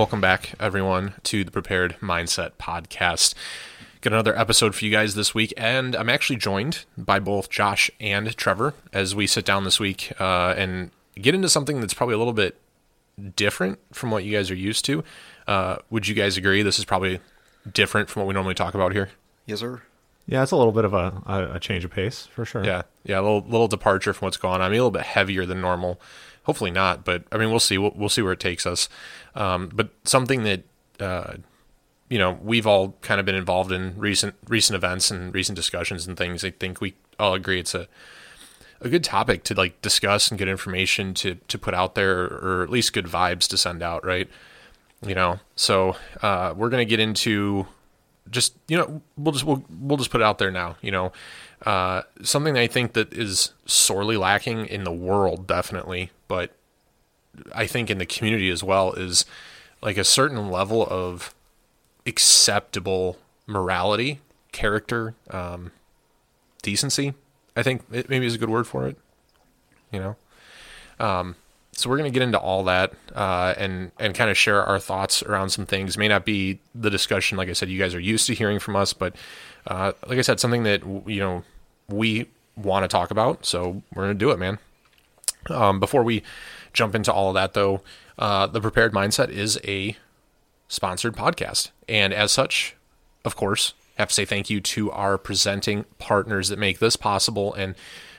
Welcome back, everyone, to the Prepared Mindset Podcast. Got another episode for you guys this week, and I'm actually joined by both Josh and Trevor as we sit down this week uh, and get into something that's probably a little bit different from what you guys are used to. Uh, would you guys agree this is probably different from what we normally talk about here? Yes, sir. Yeah, it's a little bit of a, a, a change of pace for sure. Yeah, yeah, a little little departure from what's going on. I mean, a little bit heavier than normal. Hopefully not, but I mean, we'll see. We'll, we'll see where it takes us. Um, but something that uh, you know we've all kind of been involved in recent recent events and recent discussions and things. I think we all agree it's a a good topic to like discuss and get information to to put out there, or at least good vibes to send out, right? You know, so uh, we're gonna get into just you know we'll just we'll, we'll just put it out there now you know uh, something i think that is sorely lacking in the world definitely but i think in the community as well is like a certain level of acceptable morality character um, decency i think it maybe is a good word for it you know um, so we're going to get into all that uh, and and kind of share our thoughts around some things. May not be the discussion, like I said, you guys are used to hearing from us, but uh, like I said, something that you know we want to talk about. So we're to do it, man. Um, before we jump into all of that, though, uh, the Prepared Mindset is a sponsored podcast, and as such, of course, have to say thank you to our presenting partners that make this possible and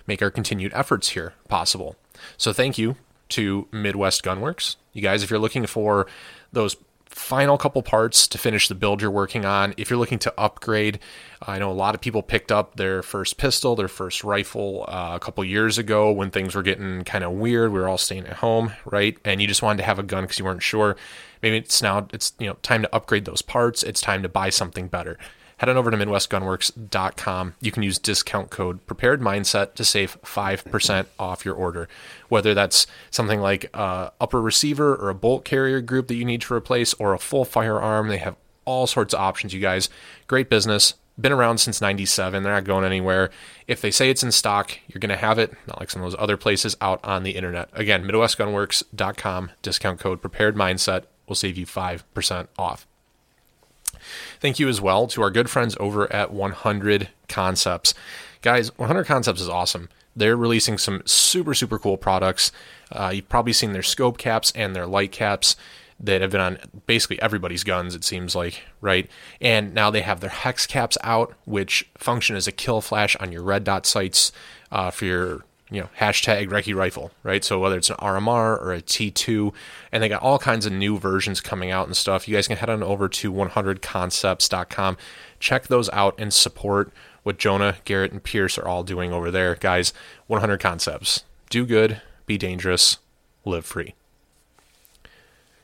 make our continued efforts here possible. So thank you to Midwest Gunworks. You guys, if you're looking for those final couple parts to finish the build you're working on, if you're looking to upgrade, I know a lot of people picked up their first pistol, their first rifle uh, a couple years ago when things were getting kind of weird. We were all staying at home, right? And you just wanted to have a gun because you weren't sure. Maybe it's now it's you know time to upgrade those parts. It's time to buy something better head on over to MidwestGunworks.com. You can use discount code Prepared Mindset to save 5% off your order. Whether that's something like a upper receiver or a bolt carrier group that you need to replace or a full firearm, they have all sorts of options, you guys. Great business. Been around since 97. They're not going anywhere. If they say it's in stock, you're going to have it, not like some of those other places out on the internet. Again, MidwestGunworks.com, discount code Prepared Mindset will save you 5% off. Thank you as well to our good friends over at 100 Concepts. Guys, 100 Concepts is awesome. They're releasing some super, super cool products. Uh, you've probably seen their scope caps and their light caps that have been on basically everybody's guns, it seems like, right? And now they have their hex caps out, which function as a kill flash on your red dot sights uh, for your you know, hashtag Recce Rifle, right? So whether it's an RMR or a T2, and they got all kinds of new versions coming out and stuff. You guys can head on over to 100concepts.com, check those out, and support what Jonah, Garrett, and Pierce are all doing over there. Guys, 100 Concepts. Do good, be dangerous, live free.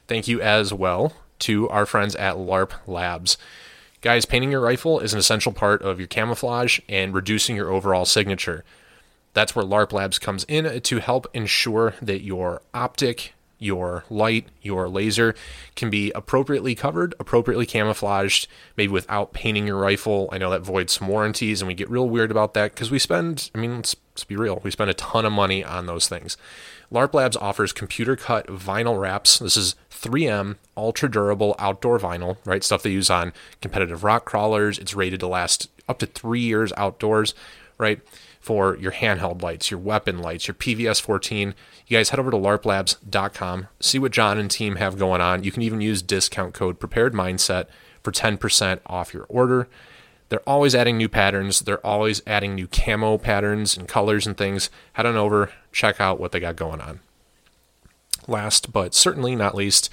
Thank you as well to our friends at LARP Labs. Guys, painting your rifle is an essential part of your camouflage and reducing your overall signature. That's where LARP Labs comes in to help ensure that your optic, your light, your laser can be appropriately covered, appropriately camouflaged, maybe without painting your rifle. I know that voids some warranties, and we get real weird about that because we spend, I mean, let's, let's be real, we spend a ton of money on those things. LARP Labs offers computer cut vinyl wraps. This is 3M ultra durable outdoor vinyl, right? Stuff they use on competitive rock crawlers. It's rated to last up to three years outdoors, right? For your handheld lights, your weapon lights, your PVS 14. You guys head over to larplabs.com, see what John and team have going on. You can even use discount code prepared mindset for 10% off your order. They're always adding new patterns. They're always adding new camo patterns and colors and things. Head on over, check out what they got going on. Last but certainly not least,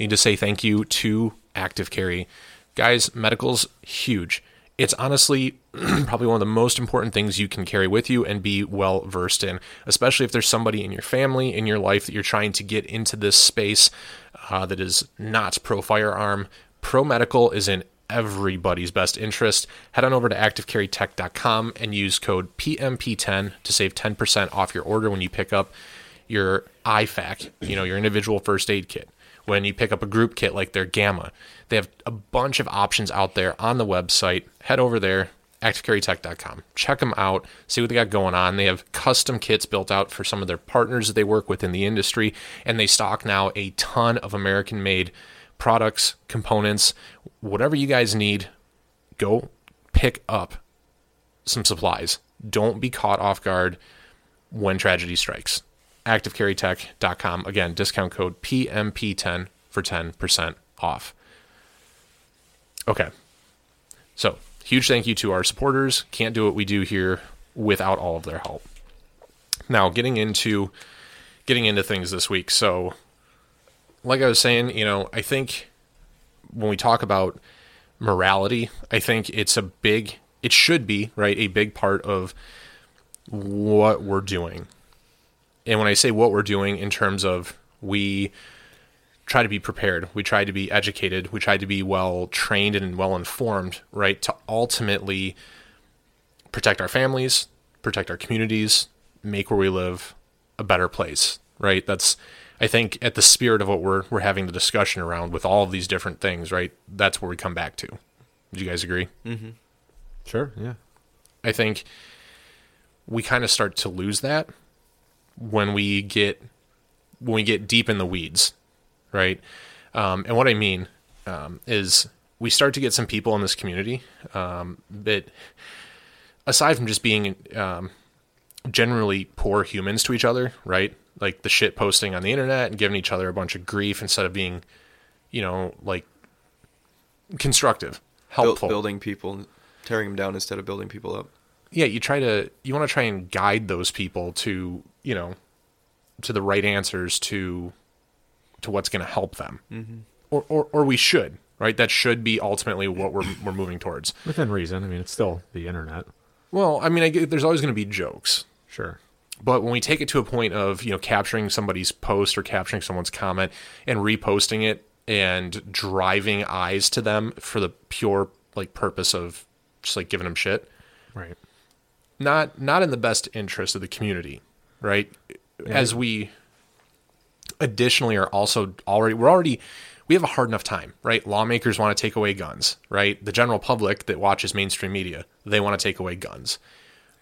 I need to say thank you to Active Carry. Guys, medical's huge it's honestly probably one of the most important things you can carry with you and be well versed in, especially if there's somebody in your family, in your life that you're trying to get into this space uh, that is not pro firearm. Pro medical is in everybody's best interest. Head on over to activecarrytech.com and use code PMP10 to save 10% off your order when you pick up your IFAK, you know, your individual first aid kit when you pick up a group kit like their Gamma. They have a bunch of options out there on the website. Head over there, activecarrytech.com. Check them out, see what they got going on. They have custom kits built out for some of their partners that they work with in the industry, and they stock now a ton of American made products, components, whatever you guys need, go pick up some supplies. Don't be caught off guard when tragedy strikes. ActiveCarryTech.com. Again, discount code PMP10 for 10% off. Okay. So, huge thank you to our supporters. Can't do what we do here without all of their help. Now, getting into getting into things this week. So, like I was saying, you know, I think when we talk about morality, I think it's a big it should be, right, a big part of what we're doing. And when I say what we're doing in terms of we try to be prepared, we try to be educated, we try to be well trained and well informed, right, to ultimately protect our families, protect our communities, make where we live a better place, right? That's I think at the spirit of what we're we're having the discussion around with all of these different things, right? That's where we come back to. Do you guys agree? Mm-hmm. Sure. Yeah. I think we kind of start to lose that when we get when we get deep in the weeds, right? Um, and what I mean um, is we start to get some people in this community um, that, aside from just being um, generally poor humans to each other, right? Like the shit posting on the internet and giving each other a bunch of grief instead of being, you know, like constructive, helpful, building people, tearing them down instead of building people up. Yeah, you try to you want to try and guide those people to you know to the right answers to to what's going to help them, mm-hmm. or, or or we should right. That should be ultimately what we're we're moving towards within reason. I mean, it's still the internet. Well, I mean, I get, there's always going to be jokes, Sure. but when we take it to a point of you know capturing somebody's post or capturing someone's comment and reposting it and driving eyes to them for the pure like purpose of just like giving them shit Right. Not not in the best interest of the community right? As we additionally are also already we're already we have a hard enough time right? Lawmakers want to take away guns right? The general public that watches mainstream media they want to take away guns.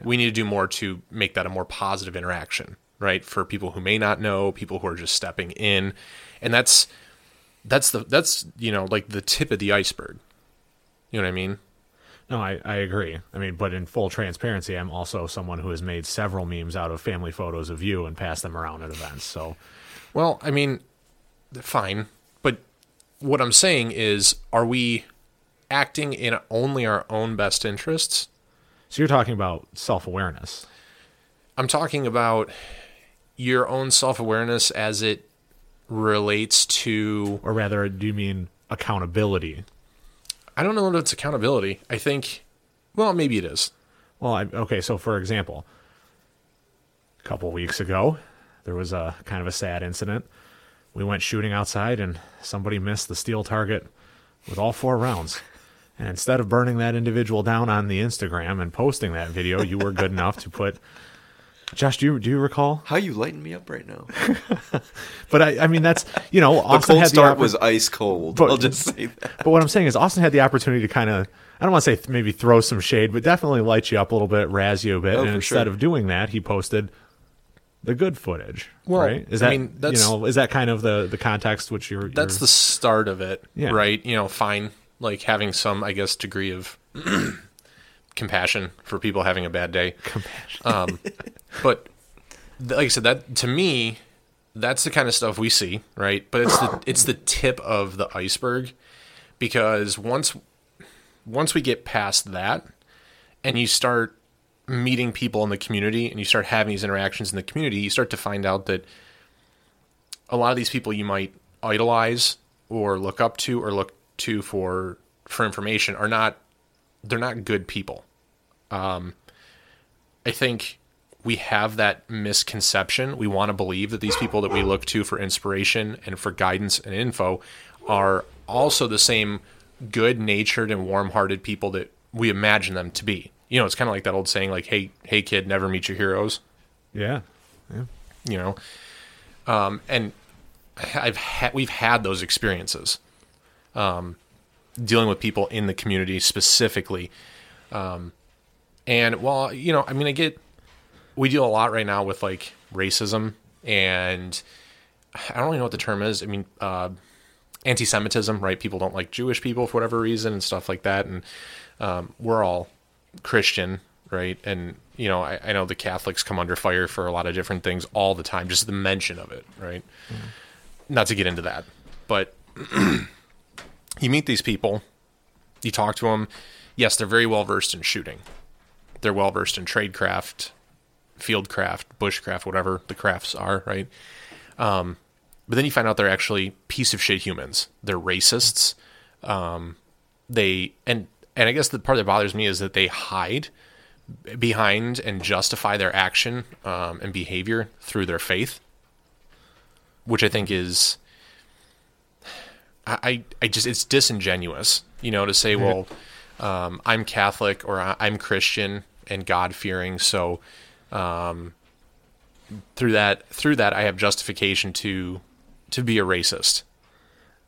We need to do more to make that a more positive interaction right? For people who may not know people who are just stepping in. And that's that's the that's you know like the tip of the iceberg. You know what i mean No, I, I agree. I mean, but in full transparency, I'm also someone who has made several memes out of family photos of you and passed them around at events. So, Well, I mean, fine, but what I'm saying is, are we acting in only our own best interests? so you're talking about self awareness. I'm talking about your own self awareness as it relates to. Or rather, do you mean accountability? I don't know if it's accountability. I think, well, maybe it is. Well, I, okay, so for example, a couple weeks ago, there was a kind of a sad incident. We went shooting outside and somebody missed the steel target with all four rounds. And instead of burning that individual down on the Instagram and posting that video, you were good enough to put Josh, do you do you recall? How you lighting me up right now? But I, I mean, that's you know, The Austin cold had the start oppor- was ice cold. But- I'll just say that. But what I'm saying is, Austin had the opportunity to kind of, I don't want to say th- maybe throw some shade, but definitely light you up a little bit, razz you a bit. Oh, and instead sure. of doing that, he posted the good footage. Well, right? Is I that mean, you know is that kind of the the context which you're? That's you're, the start of it, Yeah. right? You know, fine, like having some, I guess, degree of compassion for people having a bad day. compassion. Um, but like I said, that to me, that's the kind of stuff we see, right? But it's the it's the tip of the iceberg because once once we get past that, and you start meeting people in the community, and you start having these interactions in the community, you start to find out that a lot of these people you might idolize or look up to or look to for for information are not they're not good people. Um, I think we have that misconception. We want to believe that these people that we look to for inspiration and for guidance and info are also the same good natured and warm hearted people that we imagine them to be. You know, it's kind of like that old saying, like, hey, hey, kid, never meet your heroes yeah, you know um, and i've had we've had those experiences um, dealing with people in the community specifically um, and well you know i mean i get we deal a lot right now with like racism and i don't really know what the term is i mean uh, anti-Semitism, right? People don't like Jewish people for whatever reason and stuff like that. And um, we're all Christian, right? And you know, I, I know the Catholics come under fire for a lot of different things all the time. Just the mention of it, right? Not to get into that, but you meet these people, you talk to them. Yes, they're very well versed in shooting. They're well versed in tradecraft, fieldcraft, bushcraft, whatever the crafts are, right? Um, but then you find out they're actually piece of shit humans. They're racists. Um, they and and I guess the part that bothers me is that they hide behind and justify their action um, and behavior through their faith, which I think is I, I just it's disingenuous, you know, to say, well, um, I'm Catholic or I'm Christian and God fearing, so um, through that through that I have justification to to be a racist.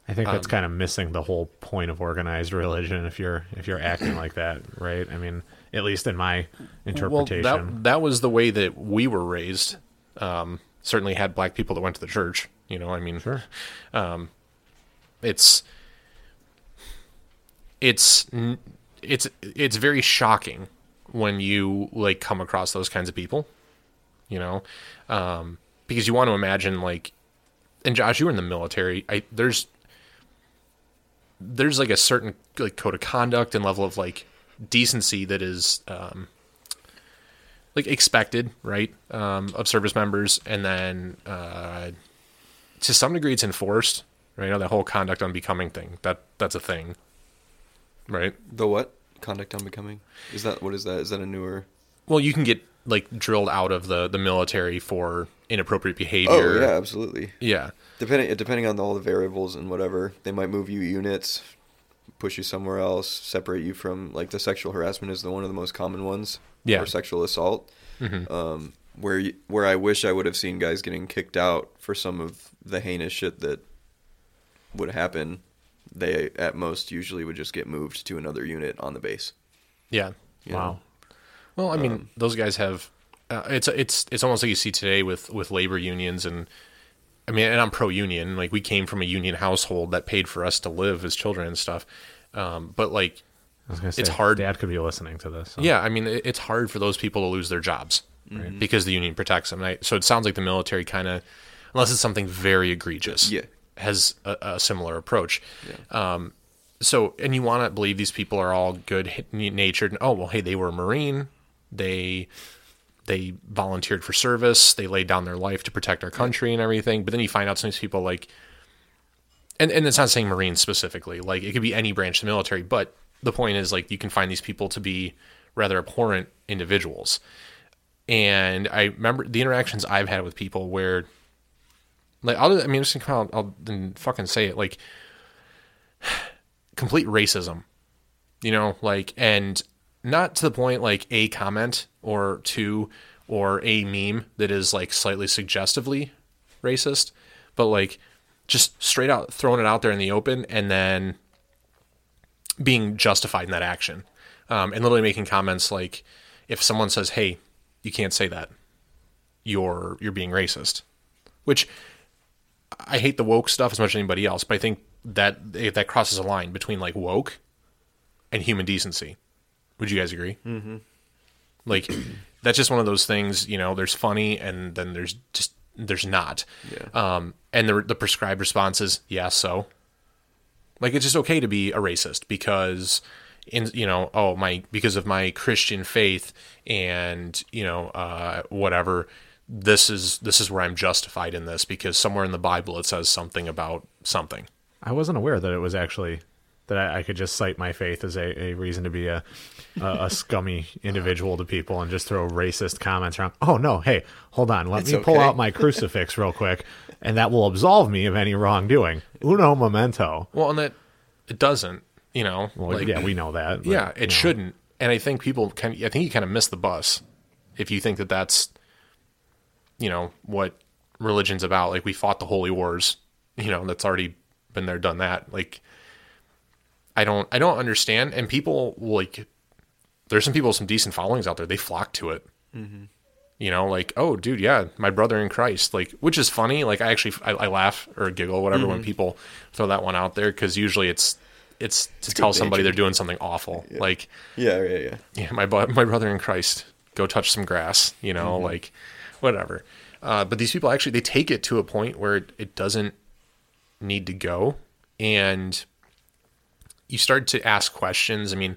I think Um, that's kind of missing the whole point of organized religion if you're if you're acting like that, right? I mean, at least in my interpretation. Well, that that was the way that we were raised. Um, certainly had black people that went to the church. You know, I mean, sure. It's it's it's it's very shocking when you like come across those kinds of people. You know, um, because you want to imagine like, and Josh, you were in the military. I there's there's like a certain like code of conduct and level of like decency that is um, like expected, right, um, of service members, and then uh, to some degree it's enforced, right? You know, that whole conduct unbecoming thing that that's a thing, right? The what? Conduct unbecoming? Is that what is that? Is that a newer? Well, you can get like drilled out of the the military for inappropriate behavior. Oh yeah, absolutely. yeah, Depending depending on all the variables and whatever, they might move you units, push you somewhere else, separate you from like the sexual harassment is the one of the most common ones. Yeah. Or sexual assault. Um, where you, where I wish I would have seen guys getting kicked out for some of the heinous shit that would happen. They at most usually would just get moved to another unit on the base. yeah. you know? Wow. Well, I mean, Um, those guys have. Uh, it's it's it's almost like you see today with with labor unions and. I mean, and I'm pro union. Like we came from a union household that paid for us to live as children and stuff. Um, but like, I was gonna say It's hard- Dad could be listening to this. so- yeah, I mean, it, it's hard for those people to lose their jobs right? because the union protects them. And I, so it sounds like the military kind of, unless it's something very egregious, Yeah. Has a, a similar approach. Um, so, and you want to believe these people are all good natured. And, oh well, hey, they were a marine. They they volunteered for service. They laid down their life to protect our country and everything. But then you find out some of these people like, and and it's not saying Marines specifically. Like it could be any branch of the military. But the point is, like, you can find these people to be rather abhorrent individuals. And I remember the interactions I've had with people where, like, I'll, I mean, I'm just gonna come out, I'll fucking say it, like, complete racism, you know, like, and not to the point like a comment or two or a meme that is like slightly suggestively racist, but like just straight out throwing it out there in the open and then being justified in that action. Um, and literally making comments like, if someone says, "Hey, you can't say that," you're you're being racist. Which I hate the woke stuff as much as anybody else, but I think that that crosses a line between like woke and human decency. Would you guys agree? Mm-hmm. Like that's just one of those things. You know, there's funny, and then there's just there's not. Yeah. Um, and the the prescribed response is yeah, so. Like it's just okay to be a racist because in you know oh my because of my Christian faith and you know uh, whatever this is this is where I'm justified in this because somewhere in the Bible it says something about something. I wasn't aware that it was actually that I, I could just cite my faith as a, a reason to be a, a a scummy individual to people and just throw racist comments around. Oh no, hey, hold on, let It's me pull out my crucifix real quick, and that will absolve me of any wrongdoing. Uno memento. Well, and that it doesn't, you know. Well, like, yeah, we know that. but, yeah, you it know. shouldn't. And I think people kind I think you kind of miss the bus if you think that that's you know what religion's about. Like we fought the holy wars, you know, that's already been there done that. Like I don't I don't understand and people like there's some people with some decent followings out there. They flock to it. Mm-hmm. You know, like, oh, dude, yeah, my brother in Christ, like, which is funny. Like, I actually, I, I laugh or giggle, whatever, when mm-hmm. people throw that one out there because usually it's, it's to tell somebody they're doing something awful. Like, Yeah, yeah, yeah. yeah, my my brother in Christ, go touch some grass, you know, mm-hmm. like whatever. Uh, but these people actually they take it to a point where it, it doesn't need to go, and you start to ask questions. I mean,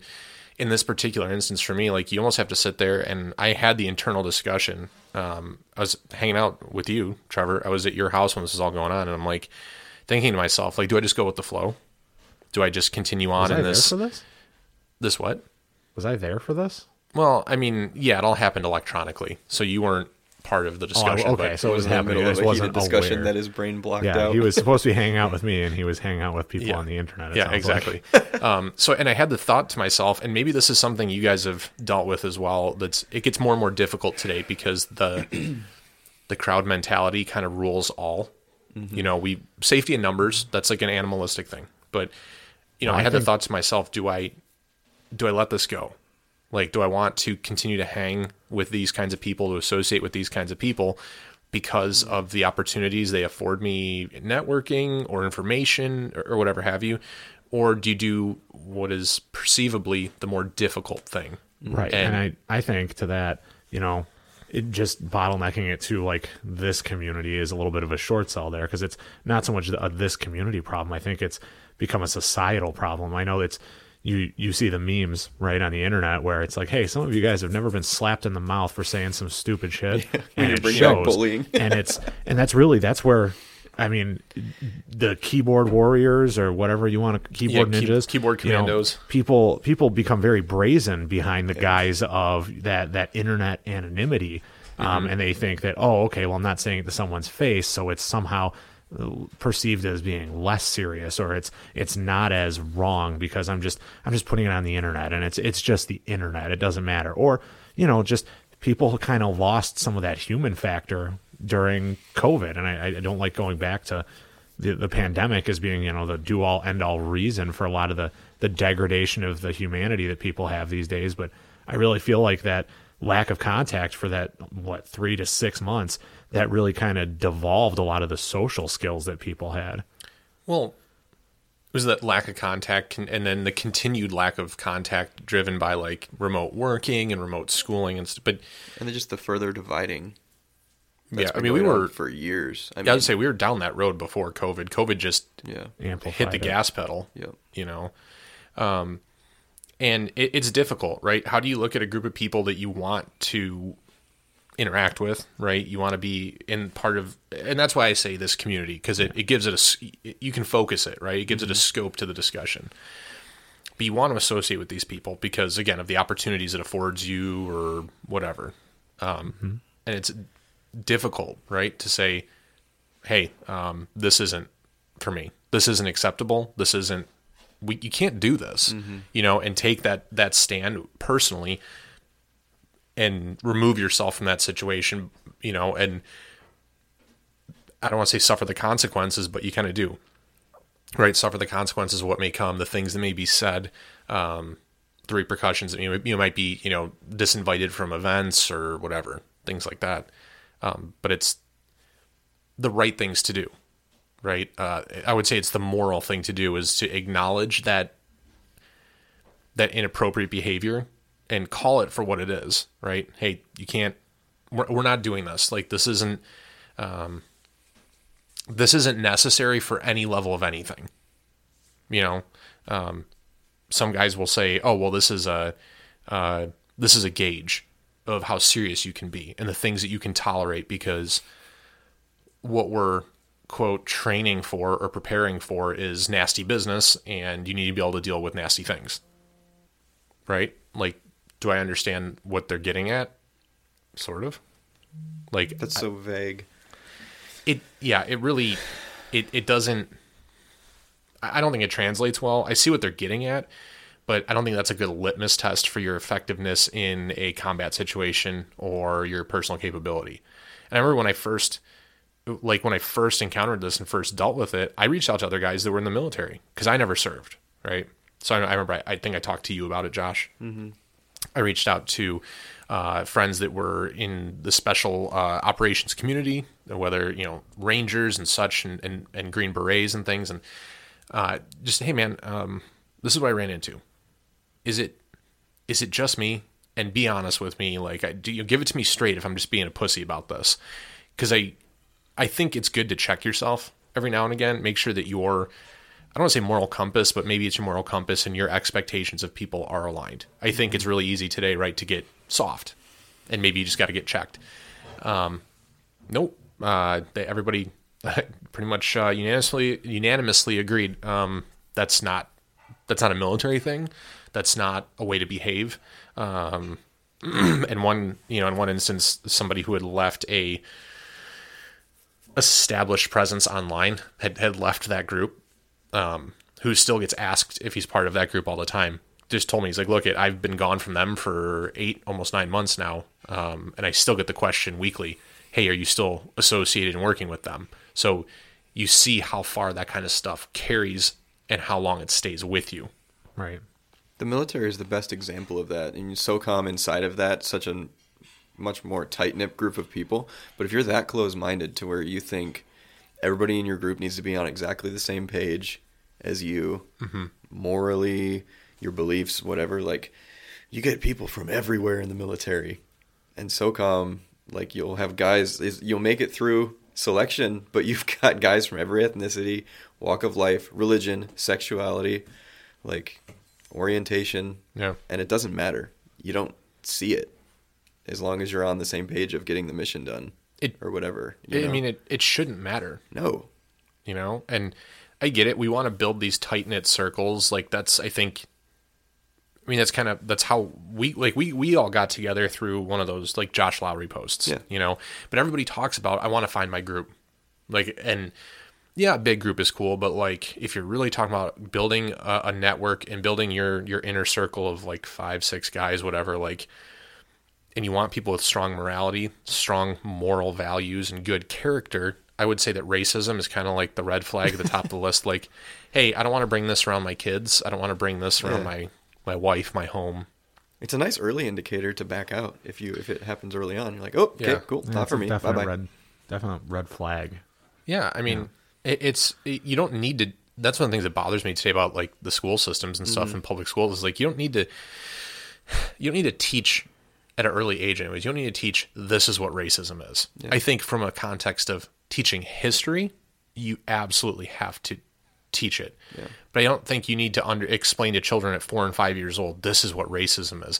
in this particular instance, for me, like you almost have to sit there, and I had the internal discussion. Um, I was hanging out with you, Trevor. I was at your house when this was all going on, and I'm like thinking to myself, like, do I just go with the flow? Do I just continue on Was I in there this for this? this what? Was I there for this? Well, I mean, yeah, it all happened electronically, so you weren't part of the discussion. Oh, okay, but- so it was in the happening. middle I of a wasn't heated discussion aware. that his brain blocked Yeah, out. he was supposed to be hanging out with me, and he was hanging out with people Yeah. on the internet. it yeah, sounds like. exactly. um, so, and I had the thought to myself, and maybe this is something you guys have dealt with as well. That's it gets more and more difficult today because the the crowd mentality kind of rules all. Mm-hmm. You know, we safety in numbers. That's like an animalistic thing, but you know, Well, I I had the thought to myself: Do I do I let this go? Like, do I want to continue to hang with these kinds of people, to associate with these kinds of people because of the opportunities they afford me in networking or information or, or whatever have you? Or do you do what is perceivably the more difficult thing? Right. And, And, I, I think to that, you know, it just bottlenecking it to like this community is a little bit of a short sell there because it's not so much a uh, this community problem. I think it's become a societal problem. I know it's you you see the memes right on the internet where it's like, hey, some of you guys have never been slapped in the mouth for saying some stupid shit, and it shows. bullying. and it's and that's really that's where. I mean, the keyboard warriors or whatever you want to keyboard Yeah, key- ninjas, keyboard you know, commandos. people people become very brazen behind the guise of that that internet anonymity um, and they think that oh okay well i'm not saying it to someone's face so it's somehow perceived as being less serious or it's it's not as wrong because i'm just i'm just putting it on the internet and it's it's just the internet. It doesn't matter. Or you know just people kind of lost some of that human factor during covid. And i, I don't like going back to the, the pandemic as being you know the do all end all reason for a lot of the the degradation of the humanity that people have these days. But i really feel like that lack of contact for that what three to six months that really kind of devolved a lot of the social skills that people had well, it was that lack of contact con- and then the continued lack of contact driven by like remote working and remote schooling and stuff. But and then just the further dividing. that's yeah, I mean, we were, for years. I I mean, would say we were down that road before COVID. COVID just yeah, hit the it. gas pedal. Yep. You know, um, and it, it's difficult, right? How do you look at a group of people that you want to interact with, right? You want to be in part of, and that's why I say this community because it, it gives it a, you can focus it, right? It gives it a scope to the discussion. But you want to associate with these people because, again, of the opportunities it affords you or whatever. Um, And it's difficult, right, to say, hey, um, this isn't for me. This isn't acceptable. This isn't. We, you can't do this, you know, and take that that stand personally, and remove yourself from that situation, you know, and I don't want to say suffer the consequences, but you kind of do, right? Suffer the consequences of what may come, the things that may be said, um, the repercussions. You, you might be, you know, disinvited from events or whatever, things like that. Um, but it's the right things to do, right? Uh, I would say it's the moral thing to do is to acknowledge that that inappropriate behavior and call it for what it is, right? Hey, you can't. We're, we're not doing this. Like this isn't. Um, this isn't necessary for any level of anything. You know, um, some guys will say, "Oh, well, this is a uh, this is a gauge of how serious you can be and the things that you can tolerate because what we're quote training for or preparing for is nasty business and you need to be able to deal with nasty things right like do i understand what they're getting at? Sort of. Like that's so vague. it yeah it really it, it doesn't i I don't think it translates well. I see what they're getting at but i don't think that's a good litmus test for your effectiveness in a combat situation or your personal capability. And i remember when i first like when i first encountered this and first dealt with it i reached out to other guys that were in the military because i never served right? So i, I remember I, I think i talked to you about it josh mm-hmm. I reached out to uh, friends that were in the special uh, operations community, whether you know rangers and such, and and, and green berets and things, and uh, just hey man, um, this is what I ran into. Is it is it just me? And be honest with me, like, I, do you give it to me straight if I'm just being a pussy about this? Because I I think it's good to check yourself every now and again. Make sure that your I don't want to say moral compass, but maybe it's your moral compass and your expectations of people are aligned. I think it's really easy today, right, to get soft, and maybe you just got to get checked. Um, nope. Uh, they, everybody pretty much uh, unanimously unanimously agreed. Um, that's not that's not a military thing. That's not a way to behave. Um, and one, you know, in one instance, somebody who had left a established presence online had, had left that group, um, who still gets asked if he's part of that group all the time. Just told me he's like, look, it I've been gone from them for eight, almost nine months now, um, and I still get the question weekly, hey, are you still associated and working with them? So you see how far that kind of stuff carries and how long it stays with you. Right. The military is the best example of that, and SOCOM inside of that, such a much more tight knit group of people. But if you're that close minded to where you think everybody in your group needs to be on exactly the same page as you, mm-hmm. morally, your beliefs, whatever, like you get people from everywhere in the military. And SOCOM, like you'll have guys, you'll make it through selection, but you've got guys from every ethnicity, walk of life, religion, sexuality, like orientation. Yeah. And it doesn't matter. You don't see it as long as you're on the same page of getting the mission done it, or whatever. I know? mean, it, it shouldn't matter. No. You know, and I get it. We want to build these tight knit circles. Like that's, I think, I mean, that's kind of, that's how we, like we, we all got together through one of those like Josh Lowry posts, yeah. you know, but everybody talks about, I want to find my group. Like, and yeah, big group is cool, but like if you're really talking about building a, a network and building your, your inner circle of like five, six guys, whatever, like, and you want people with strong morality, strong moral values, and good character, I would say that racism is kind of like the red flag at the top of the list. Like, hey, I don't want to bring this around my kids. I don't want to bring this around yeah. my my wife, my home. It's a nice early indicator to back out if you if it happens early on. You're like, oh, okay, yeah. cool, yeah, not for me. Bye bye. Red, definite red flag. Yeah, I mean, it, it's it, you don't need to. That's one of the things that bothers me today about like the school systems and stuff mm-hmm. in public schools is like you don't need to. You don't need to teach at an early age, anyways. You don't need to teach this is what racism is. Yeah. I think from a context of teaching history, you absolutely have to teach it. Yeah. But I don't think you need to under explain to children at four and five years old this is what racism is.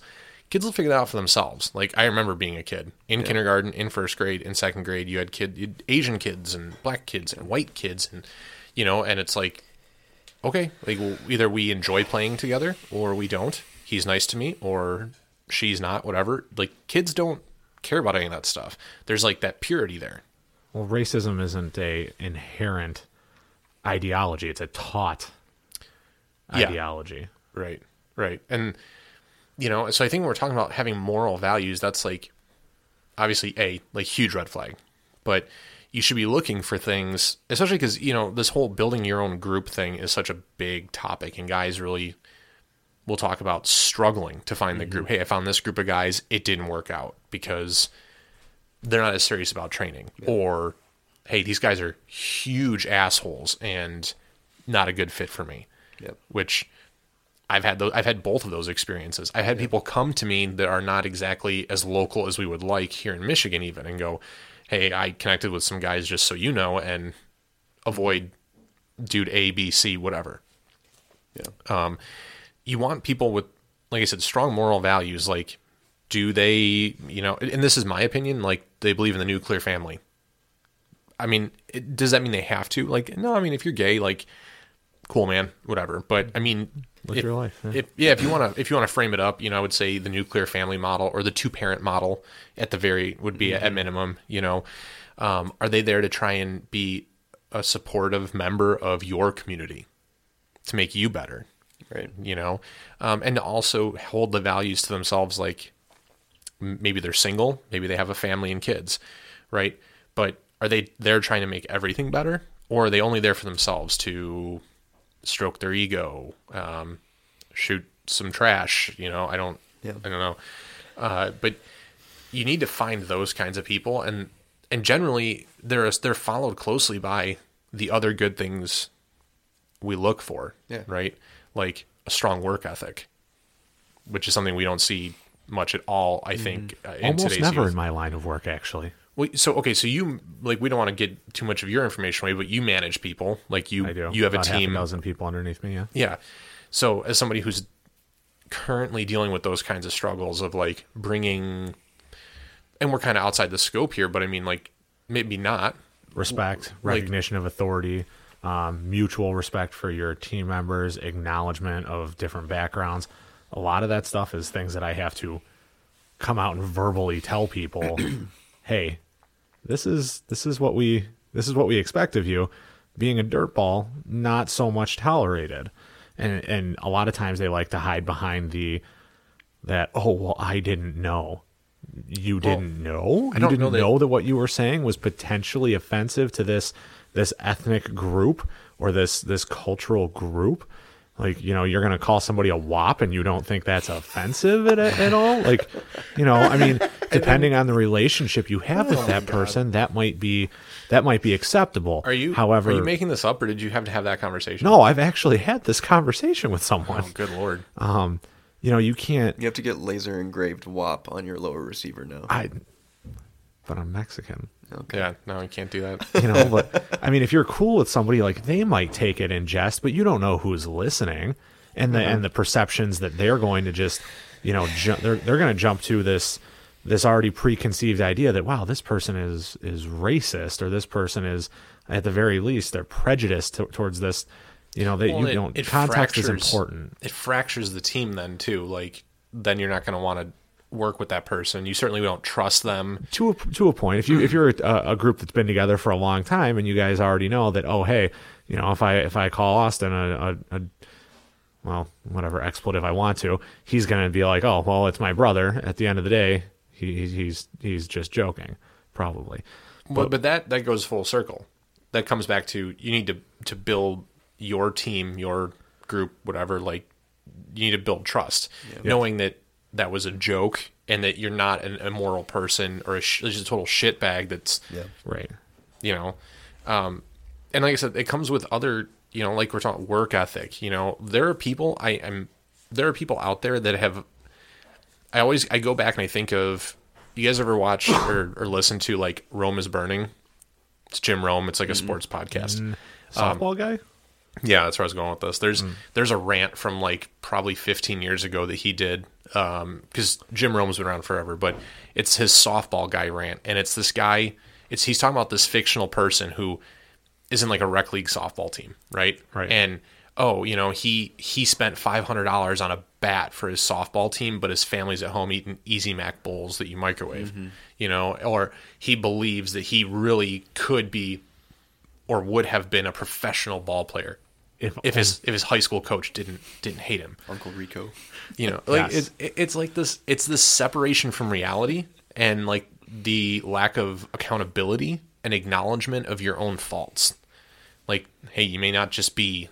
Kids will figure that out for themselves. Like I remember being a kid in yeah. kindergarten, in first grade, in second grade. You had kid, you had Asian kids and black kids and white kids, and you know, and it's like, okay, like either we enjoy playing together or we don't. He's nice to me, or she's not, whatever. Like kids don't care about any of that stuff. There's like that purity there. Well, racism isn't a inherent ideology; it's a taught yeah. ideology. Right, right, and you know, so I think when we're talking about having moral values, that's like obviously a like huge red flag, but you should be looking for things, especially because you know this whole building your own group thing is such a big topic, and guys really we'll talk about struggling to find the group. Mm-hmm. Hey, I found this group of guys. It didn't work out because they're not as serious about training. Yeah. Or, hey, these guys are huge assholes and not a good fit for me. Yep. Which I've had those, I've had both of those experiences. I've had yep. people come to me that are not exactly as local as we would like here in Michigan, even, and go, "Hey, I connected with some guys just so you know, and avoid dude A, B, C, whatever." Yeah. Um, you want people with, like I said, strong moral values. Like, do they, you know, and this is my opinion, like they believe in the nuclear family. I mean, it, does that mean they have to? Like, no, I mean, if you're gay, like, cool, man, whatever. But I mean, live if, your life. Yeah. If, yeah, if you want to, if you want to frame it up, you know, I would say the nuclear family model or the two parent model at the very would be mm-hmm. at minimum. You know, um, are they there to try and be a supportive member of your community to make you better? Right? You know, um, and to also hold the values to themselves, like maybe they're single, maybe they have a family and kids, right? But are they there trying to make everything better, or are they only there for themselves to stroke their ego, um, shoot some trash? You know, I don't. Yeah. I don't know. Uh, but you need to find those kinds of people, and and generally they're they're followed closely by the other good things we look for. Yeah. Right. Like a strong work ethic, which is something we don't see much at all. I think uh, in Almost today's never youth. in my line of work, actually. Well, so okay, so you like we don't want to get too much of your information away, but you manage people. Like you, I do. you have a About half team. dozen people underneath me. Yeah. Yeah. So as somebody who's currently dealing with those kinds of struggles of like bringing, and we're kind of outside the scope here, but I mean like maybe not. respect, Like- recognition of authority, um, mutual respect for your team members, acknowledgement of different backgrounds. A lot of that stuff is things that I have to come out and verbally tell people, "Hey, this is this is what we this is what we expect of you." Being a dirtball, not so much tolerated, and and a lot of times they like to hide behind the that oh well I didn't know. You didn't know. You didn't know that- know that what you were saying was potentially offensive to this this ethnic group or this this cultural group. Like you know, you're gonna call somebody a wop, and you don't think that's offensive at, at all. Like, you know, I mean, depending on the relationship you have with that person, that might be that might be acceptable. Are you? however, are you making this up, or did you have to have that conversation? no, I've actually had this conversation with someone. Oh, good lord. Um, you know, you can't. You have to get laser engraved wop on your lower receiver now. I, but I'm Mexican. Okay. Yeah. No, you can't do that. you know but i mean if you're cool with somebody like they might take it in jest but you don't know who's listening and the mm-hmm. and the perceptions that they're going to just you know ju- they're they're going to jump to this this already preconceived idea that wow this person is is racist or this person is at the very least they're prejudiced to, towards this you know that Well, you it- don't it context is important It fractures the team then too. Like then you're not going to want to work with that person. You certainly don't trust them. to a, to a point if you if you're a, a group that's been together for a long time and you guys already know that oh hey you know if i if i call austin a, a, a well whatever expletive i want to he's going to be like oh well it's my brother at the end of the day he, he's he's just joking probably But, but that that goes full circle. That comes back to you need to to build your team, your group, whatever. Like you need to build trust, knowing that that was a joke and that you're not an immoral person or a, sh- just a total shitbag. That's Yeah. right you know, um, and like I said, it comes with other you know, like we're talking work ethic. You know, there are people I am there are people out there that have. I always I go back and I think of you guys ever watch or, or listen to like Rome is Burning? It's Jim Rome. It's like a mm-hmm. sports podcast. Mm-hmm. Um, softball guy Yeah, that's where I was going with this. There's mm. there's a rant from like probably 15 years ago that he did um, because Jim Rome's been around forever, but it's his softball guy rant, and it's this guy. It's he's talking about this fictional person who is in like a rec league softball team, right? Right. And oh, you know he he spent five hundred dollars on a bat for his softball team, but his family's at home eating Easy Mac bowls that you microwave, mm-hmm. you know, or he believes that he really could be or would have been a professional ball player if, if his if his high school coach didn't didn't hate him. Uncle Rico. You know, like Yes. it's it's like this it's this separation from reality and like the lack of accountability and acknowledgement of your own faults. Like, hey, you may not just be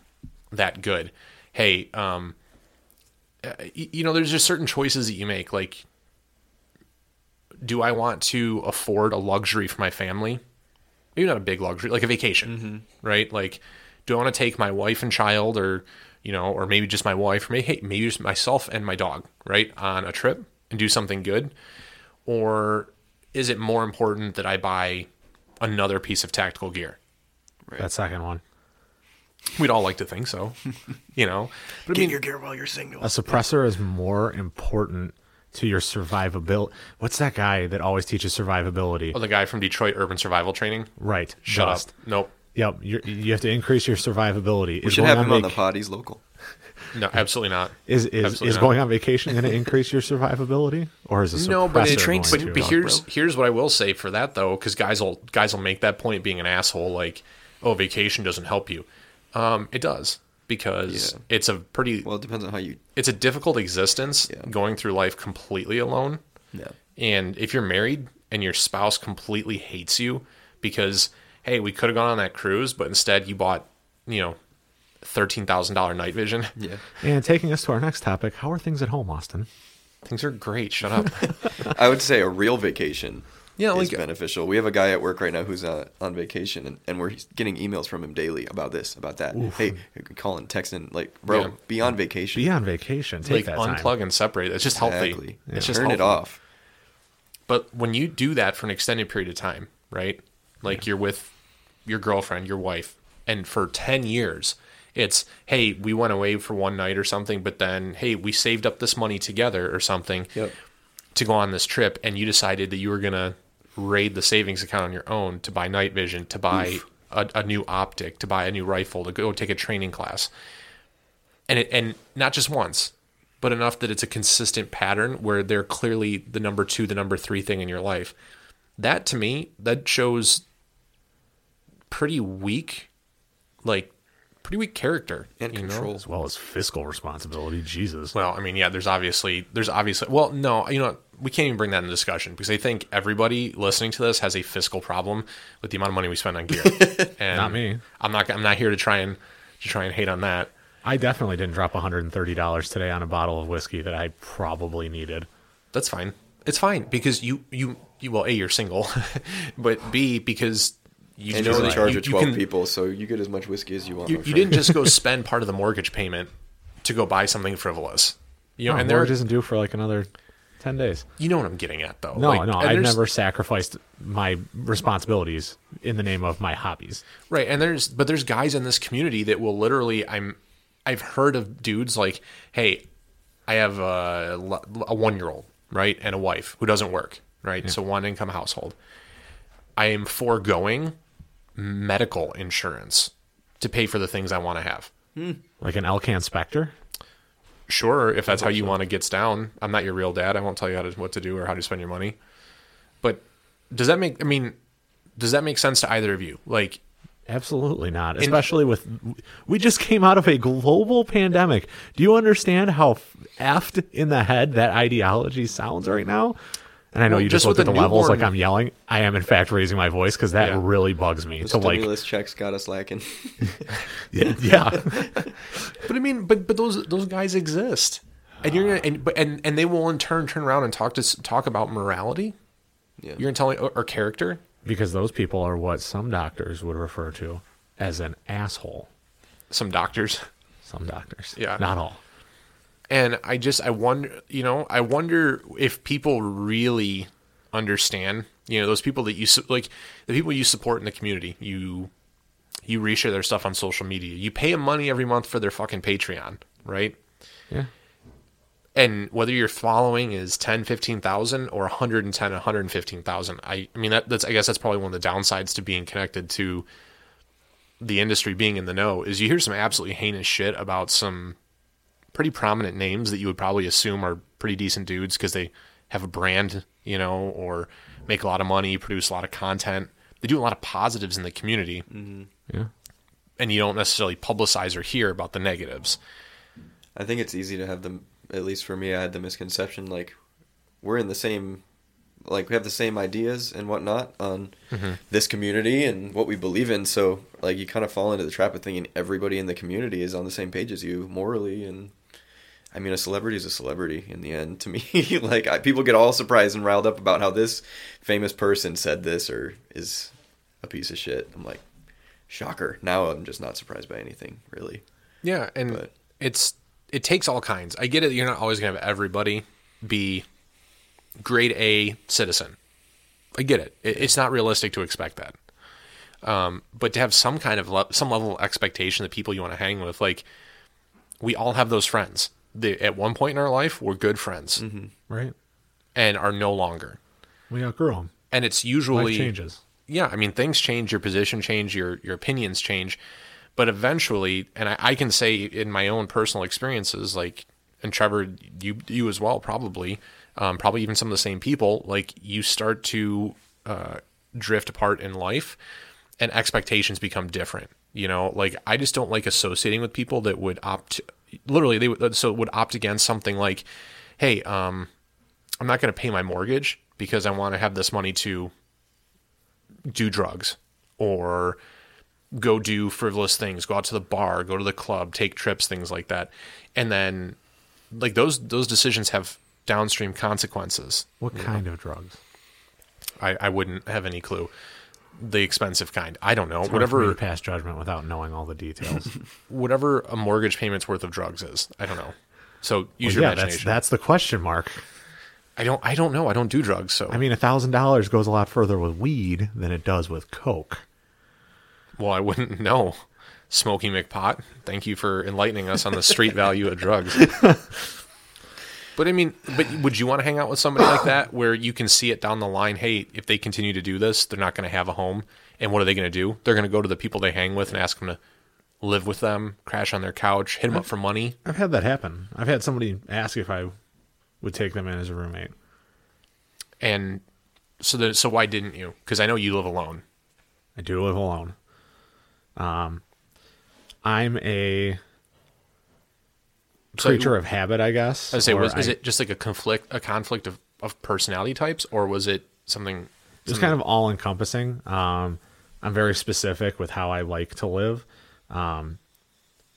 that good. Hey, um you know, there's just certain choices that you make like do I want to afford a luxury for my family? Maybe not a big luxury, like a vacation, right? Like, do I want to take my wife and child, or you know, or maybe just my wife, or maybe hey, maybe just myself and my dog, right, on a trip and do something good, or is it more important that I buy another piece of tactical gear? that second one We'd all like to think so, you know. But I mean, your gear while you're single. a suppressor is more important to your survivability what's that guy that always teaches survivability oh, the guy from Detroit Urban Survival Training. right Shut Dust. up. Nope. Yep, you're, you have to increase your survivability. we should have him on the pod. He's local. No, absolutely not. Is is, Absolutely is not. going on vacation going to increase your survivability, or is a No, but it suppressor shrinks- going But, but here's here's what I will say for that though, because guys will guys will make that point being an asshole, like, oh, vacation doesn't help you. Um, it does because Yeah. it's a pretty Well, it depends on how you. it's a difficult existence Yeah. going through life completely alone. Yeah. And if you're married and your spouse completely hates you because hey, we could have gone on that cruise, but instead you bought you know thirteen thousand dollar night vision. Yeah. and taking us to our next topic, how are things at home, Austin? Things are great. Shut up. I would say a real vacation Yeah, is beneficial. We have a guy at work right now who's uh, on vacation, and, and we're getting emails from him daily about this, about that. Hey, calling, texting, like, bro, Yeah. be on vacation. Be on vacation. Take like that time. unplug and separate. It's just healthy. Exactly. It's just Turn it off. But when you do that for an extended period of time, right? Like you're with your girlfriend, your wife, and for 10 years, it's, hey, we went away for one night or something, but then, hey, we saved up this money together or something Yep. to go on this trip, and you decided that you were going to raid the savings account on your own to buy night vision, to buy a, a new optic, to buy a new rifle, to go take a training class. And it, and not just once, but enough that it's a consistent pattern where they're clearly the number two, the number three thing in your life. That to me, that shows pretty weak, like pretty weak character And you know? control. as well as fiscal responsibility. Jesus. Well, I mean, yeah, there's obviously there's obviously well, no, you know, we can't even bring that into discussion because I think everybody listening to this has a fiscal problem with the amount of money we spend on gear. And Not me. I'm not. I'm not here to try and to try and hate on that. I definitely didn't drop $130 today on a bottle of whiskey that I probably needed. That's fine. It's fine because you you you well, a you're single, but b because you And just- you're in charge you- of you 12 can- people, so you get as much whiskey as you want. You, you didn't just go spend part of the mortgage payment to go buy something frivolous. You know, No, and there, mortgage isn't due for like another 10 days. you know what I'm getting at, though. No, Like, no, I've never sacrificed my responsibilities in the name of my hobbies. Right, and there's but there's guys in this community that will literally I'm I've heard of dudes like, hey, I have a, a one year old right and a wife who doesn't work right, so one income household. I am foregoing medical insurance to pay for the things I want to have. Hmm. Like an Elcan Specter? Sure, if that's how you want to get down. I'm not your real dad. I won't tell you how to, what to do or how to spend your money. But does that make? I mean, does that make sense to either of you? Like, Absolutely not. Especially with we just came out of a global pandemic. Do you understand how effed in the head that ideology sounds right now? And I know Well, you just, just looked at the a levels like I'm yelling. I am in fact raising my voice because that Yeah. really bugs me. The to like, stimulus checks got us lacking. yeah, yeah. But I mean, but but those those guys exist, and you're gonna and but and and they will in turn turn around and talk to talk about morality. Yeah. You're gonna tell me or, or character. because those people are what some doctors would refer to as an asshole. Some doctors, Some doctors, Yeah. not all. And I just I wonder, you know, I wonder if people really understand. You know, those people that you like, the people you support in the community. You you reshare their stuff on social media. You pay them money every month for their fucking Patreon, right? Yeah, and whether your following is 10 15,000 or 110 115,000 I I mean that that's I guess that's probably one of the downsides to being connected to the industry being in the know is you hear some absolutely heinous shit about some pretty prominent names that you would probably assume are pretty decent dudes because they have a brand, you know, or make a lot of money, produce a lot of content. They do a lot of positives in the community mm-hmm. yeah. and you don't necessarily publicize or hear about the negatives. I think it's easy to have them. At least for me, I had the misconception like we're in the same, like we have the same ideas and whatnot on mm-hmm. this community and what we believe in. So like you kind of fall into the trap of thinking everybody in the community is on the same page as you morally and. I mean, a celebrity is a celebrity in the end. To me, like I, people get all surprised and riled up about how this famous person said this or is a piece of shit. I'm like, shocker. Now I'm just not surprised by anything, really. Yeah, and But- it's it takes all kinds. I get it. You're not always gonna have everybody be grade A citizen. I get it. it it's not realistic to expect that. Um, but to have some kind of le- some level of expectation that people you want to hang with, like we all have those friends. They, at one point in our life, we're good friends Right. and are no longer. We outgrow them. And it's Life usually changes. yeah, I mean, things change, your position change, your your opinions change, but eventually, and I, I can say in my own personal experiences, like, and Trevor, you you as well, probably, um, probably even some of the same people, like you start to uh, drift apart in life, and expectations become different. You know, like I just don't like associating with people that would opt, literally, they would so would opt against something like, hey, um, I'm not going to pay my mortgage because I want to have this money to do drugs or go do frivolous things, go out to the bar, go to the club, take trips, things like that. And then like those those decisions have downstream consequences. What kind of drugs? I, I wouldn't have any clue. The expensive kind. I don't know. It's hard for me whatever pass judgment without knowing all the details. whatever a mortgage payment's worth of drugs is. I don't know. So use Well, your yeah, that's imagination. that's the question mark. I don't I don't know. I don't do drugs, so I mean, a thousand dollars goes a lot further with weed than it does with coke. well I wouldn't know. Smoky McPot. Thank you for enlightening us on the street value of drugs. But I mean, but would you want to hang out with somebody like that where you can see it down the line? Hey, if they continue to do this, they're not going to have a home. And what are they going to do? They're going to go to the people they hang with and ask them to live with them, crash on their couch, hit them up for money. I've had that happen. I've had somebody ask if I would take them in as a roommate. And so, the, so why didn't you? Because I know you live alone. I do live alone. Um, I'm a So- creature of habit, I guess. I say, was is it just like a conflict, a conflict of, of personality types, or was it something? It's kind of all encompassing. Um, I'm very specific with how I like to live. Um,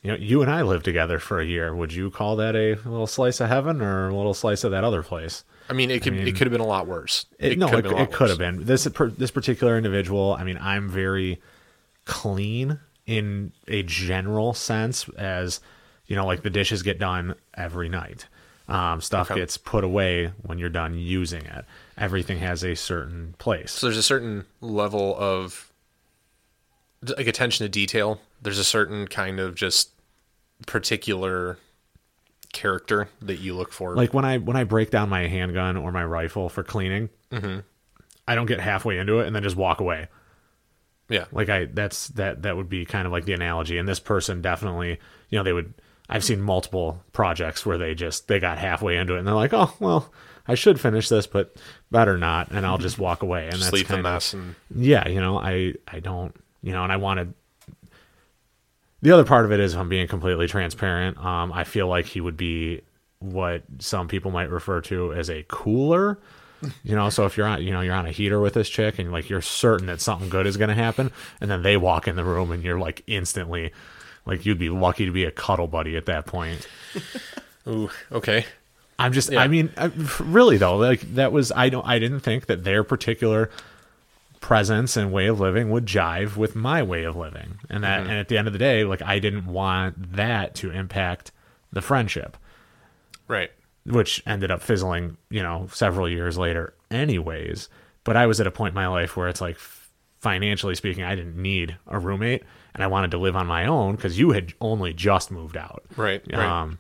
you know, you and I lived together for a year. Would you call that a little slice of heaven or a little slice of that other place? I mean, it could mean- it could have been a lot worse. It, no, could it, a lot it could have been this this particular individual. I mean, I'm very clean in a general sense, as you know, like the dishes get done every night. Um, stuff Okay. gets put away when you're done using it. Everything has a certain place. So there's a certain level of like attention to detail. There's a certain kind of just particular character that you look for. like when I when I break down my handgun or my rifle for cleaning, Mm-hmm. I don't get halfway into it and then just walk away. yeah, Like I that's that that would be kind of like the analogy. And this person definitely, you know, they would. I've seen multiple projects where they just they got halfway into it and they're like, oh well, I should finish this, but better not, and I'll just walk away. And just that's leave the mess and yeah, you know, I I don't, you know, and I wanted. The other part of it is, if I'm being completely transparent, um, I feel like he would be what some people might refer to as a cooler. You know, so if you're on, you know, you're on a heater with this chick, and like you're certain that something good is going to happen, and then they walk in the room, and you're like instantly, like you'd be lucky to be a cuddle buddy at that point. ooh, okay. I'm just, Yeah. I mean, uh, I, really though, like that was, I don't, I didn't think that their particular presence and way of living would jive with my way of living, and that, mm-hmm. and at the end of the day, like I didn't want that to impact the friendship, Right. which ended up fizzling, you know, several years later, anyways. But I was at a point in my life where it's like, financially speaking, I didn't need a roommate, and I wanted to live on my own because you had only just moved out Right. Right. um,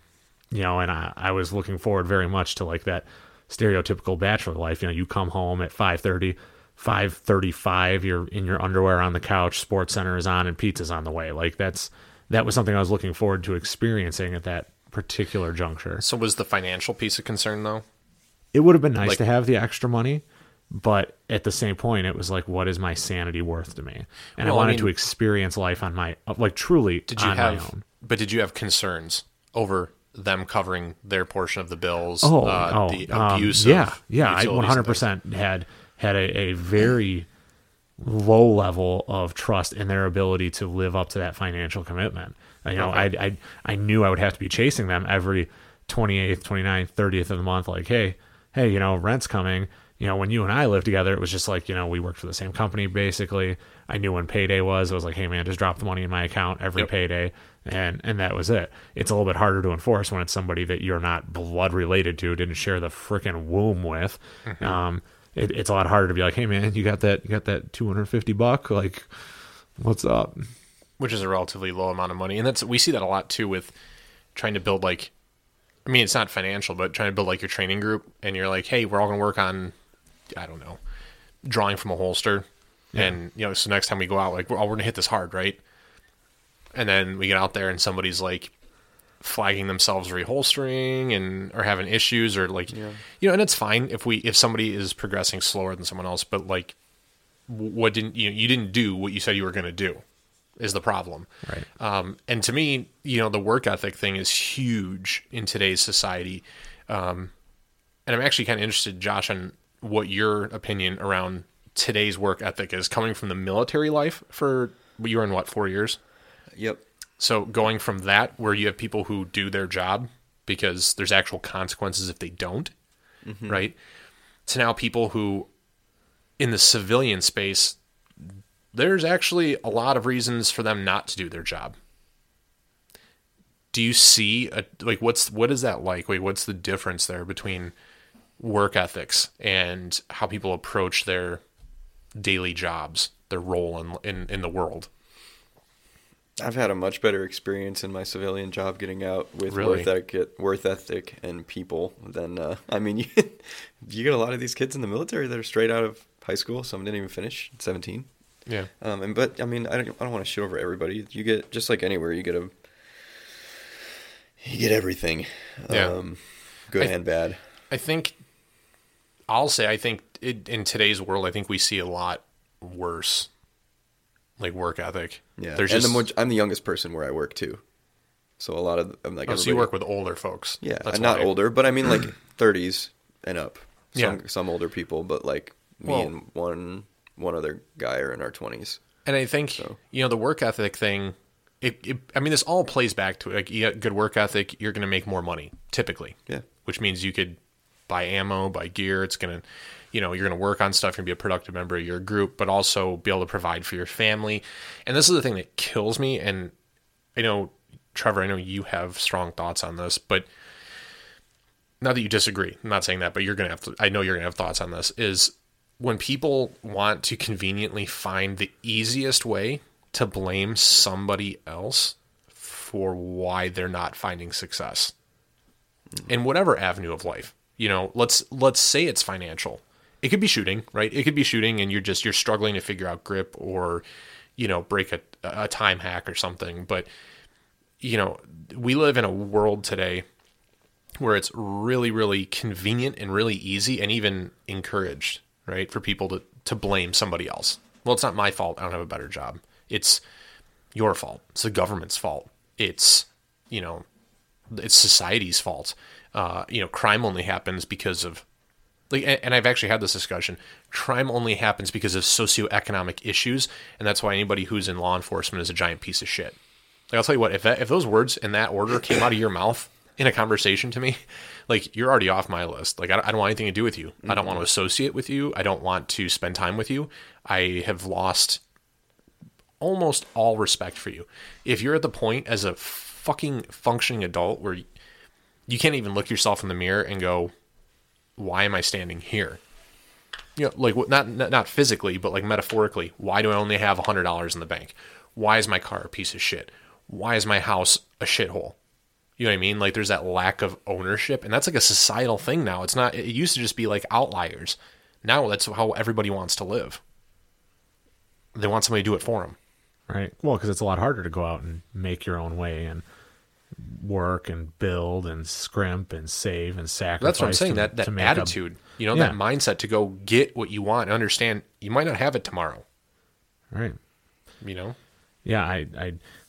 you know, and I, I was looking forward very much to like that stereotypical bachelor life. You know, you come home at 5.30, 5.35, you're in your underwear on the couch, sports center is on and pizza's on the way. Like that's, that was something I was looking forward to experiencing at that particular juncture. so was the financial piece of concern though? It would have been nice Like- to have the extra money, but at the same point, it was like, what is my sanity worth to me? And Well, I I wanted mean- to experience life on my, like truly Did you on my have? own. But did you have concerns over them covering their portion of the bills? Oh, uh, oh, the um, abuse. yeah, yeah. I utilities one and hundred things? percent had had a, a very low level of trust in their ability to live up to that financial commitment. You know, Okay. I, I I knew I would have to be chasing them every twenty eighth, 29th, thirtieth of the month. Like, hey, hey, you know, rent's coming. You know, when you and I lived together, it was just like, you know, we worked for the same company basically. I knew when payday was. I was like, hey man, just drop the money in my account every Yep. payday and and that was it. It's a little bit harder to enforce when it's somebody that you're not blood related to, didn't share the freaking womb with. Mm-hmm. Um, it, it's a lot harder to be like, hey man, you got that, you got that 250 buck, like, what's up? which is a relatively low amount of money, and that's we see that a lot too with trying to build like. I mean, it's not financial, but trying to build like your training group, and you're like, hey, we're all going to work on, I don't know, drawing from a holster, and you know, so next time we go out, like, we're, oh, we're going to hit this hard, right? And then we get out there, and somebody's like flagging themselves reholstering and or having issues or like you know and it's fine if we if somebody is progressing slower than someone else but like what didn't you know, you didn't do what you said you were going to do is the problem. Right. um, and to me you know the work ethic thing is huge in today's society. Um, and i'm actually kind of interested josh on what your opinion around today's work ethic is coming from the military life for you were in what four years Yep. so going from that, where you have people who do their job because there's actual consequences if they don't, mm-hmm. right? To now people who in the civilian space, there's actually a lot of reasons for them not to do their job. Do you see a, like what's what is that like? Wait, what's the difference there between work ethics and how people approach their daily jobs, their role in in, in the world? I've had a much better experience in my civilian job getting out with Really? worth ethic, worth ethic and people than uh, I mean you, you get a lot of these kids in the military that are straight out of high school. Some didn't even finish at 17. Yeah. Um, and but I mean I don't I don't want to shit over everybody. You get just like anywhere you get a you get everything. Yeah. Um, good I- and bad. I think I'll say I think it, in today's world, I think we see a lot worse, like work ethic. Yeah. there's and just the more, I'm the youngest person where I work too. So a lot of I'm like oh, so you work with older folks. Yeah, That's not older, but I mean like 30s and up. Some Yeah. some older people, but like me Well- and one one other guy are in our 20s. And I think So- you know the work ethic thing. It, it, I mean, this all plays back to it. Like, you got good work ethic, you're going to make more money typically. Yeah. Which means you could buy ammo, buy gear. It's going to, you know, you're going to work on stuff. To be a productive member of your group, but also be able to provide for your family. And this is the thing that kills me. And I know, Trevor, I know you have strong thoughts on this, but not that you disagree. I'm not saying that, but you're going to have to, I know you're going to have thoughts on this is when people want to conveniently find the easiest way to blame somebody else for why they're not finding success in whatever avenue of life. You know, let's let's say it's financial. It could be shooting, right? It could be shooting and you're just you're struggling to figure out grip or you know, break a a time hack or something, but you know, we live in a world today where it's really really convenient and really easy and even encouraged, right, for people to to blame somebody else. Well, it's not my fault. I don't have a better job. It's your fault. It's the government's fault. It's, you know, it's society's fault. Uh, you know, crime only happens because of like and, I've actually had this discussion. Crime only happens because of socioeconomic issues, and that's why anybody who's in law enforcement is a giant piece of shit. Like I'll tell you what, if that if those words in that order came out of your mouth in a conversation to me, like you're already off my list. Like I don't, I don't want anything to do with you. I don't want to associate with you. I don't want to spend time with you. I have lost almost all respect for you. If you're at the point as a fucking functioning adult where you can't even look yourself in the mirror and go, "Why am I standing here?" You know, like not not physically, but like metaphorically. Why do I only have a hundred dollars in the bank? Why is my car a piece of shit? Why is my house a shithole? You know what I mean? Like there's that lack of ownership, and that's like a societal thing now. It's not. It used to just be like outliers. Now that's how everybody wants to live. They want somebody to do it for them. right? Well, because it's a lot harder to go out and make your own way and work and build and scrimp and save and sacrifice. That's what I'm saying. to- that that make a- attitude, you know, Yeah. that mindset to go get what you want and understand you might not have it tomorrow. right? You know, Yeah, I, I,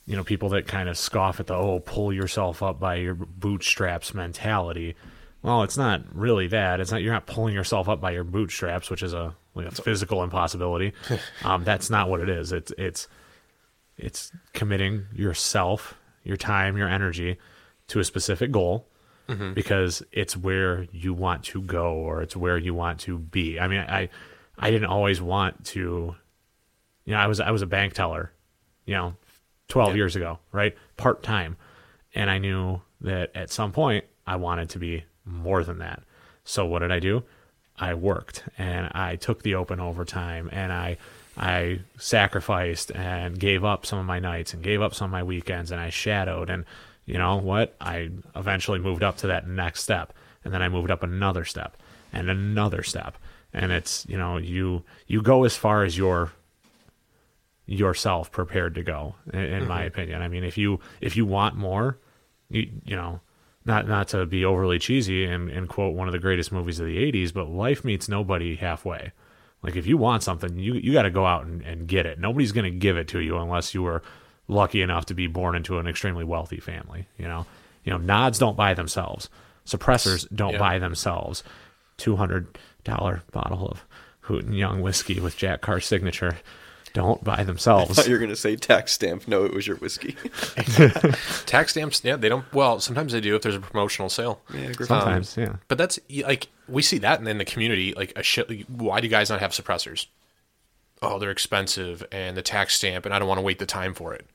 you know, people that kind of scoff at the oh, pull yourself up by your bootstraps mentality. Well, it's not really that. It's not you're not pulling yourself up by your bootstraps, which is a like a physical impossibility. um, that's not what it is. It's it's it's committing yourself, your time, your energy to a specific goal mm-hmm. because it's where you want to go or it's where you want to be. I mean, I I didn't always want to you know, I was I was a bank teller, you know, 12 Yeah. years ago, right? Part time. And I knew that at some point I wanted to be more than that. So what did I do? I worked and I took the open overtime and I I sacrificed and gave up some of my nights and gave up some of my weekends and I shadowed and you know what? I eventually moved up to that next step and then I moved up another step and another step. And it's, you know, you you go as far as your yourself prepared to go in, in my mm-hmm. opinion i mean if you if you want more you you know not not to be overly cheesy and, and quote one of the greatest movies of the 80s but life meets nobody halfway like if you want something you you got to go out and, and get it nobody's going to give it to you unless you were lucky enough to be born into an extremely wealthy family you know you know nods don't buy themselves suppressors don't Yeah. buy themselves $200 bottle of Hooten Young whiskey with Jack Carr's signature don't buy I themselves. thought you were going to say tax stamp. No, it was your whiskey. tax stamps. Yeah, they don't. Well, sometimes they do if there's a promotional sale. yeah, Griffin. Sometimes, yeah. But that's like we see that in the community like a shit. Why do you guys not have suppressors? Oh, they're expensive and the tax stamp, and I don't want to wait the time for it.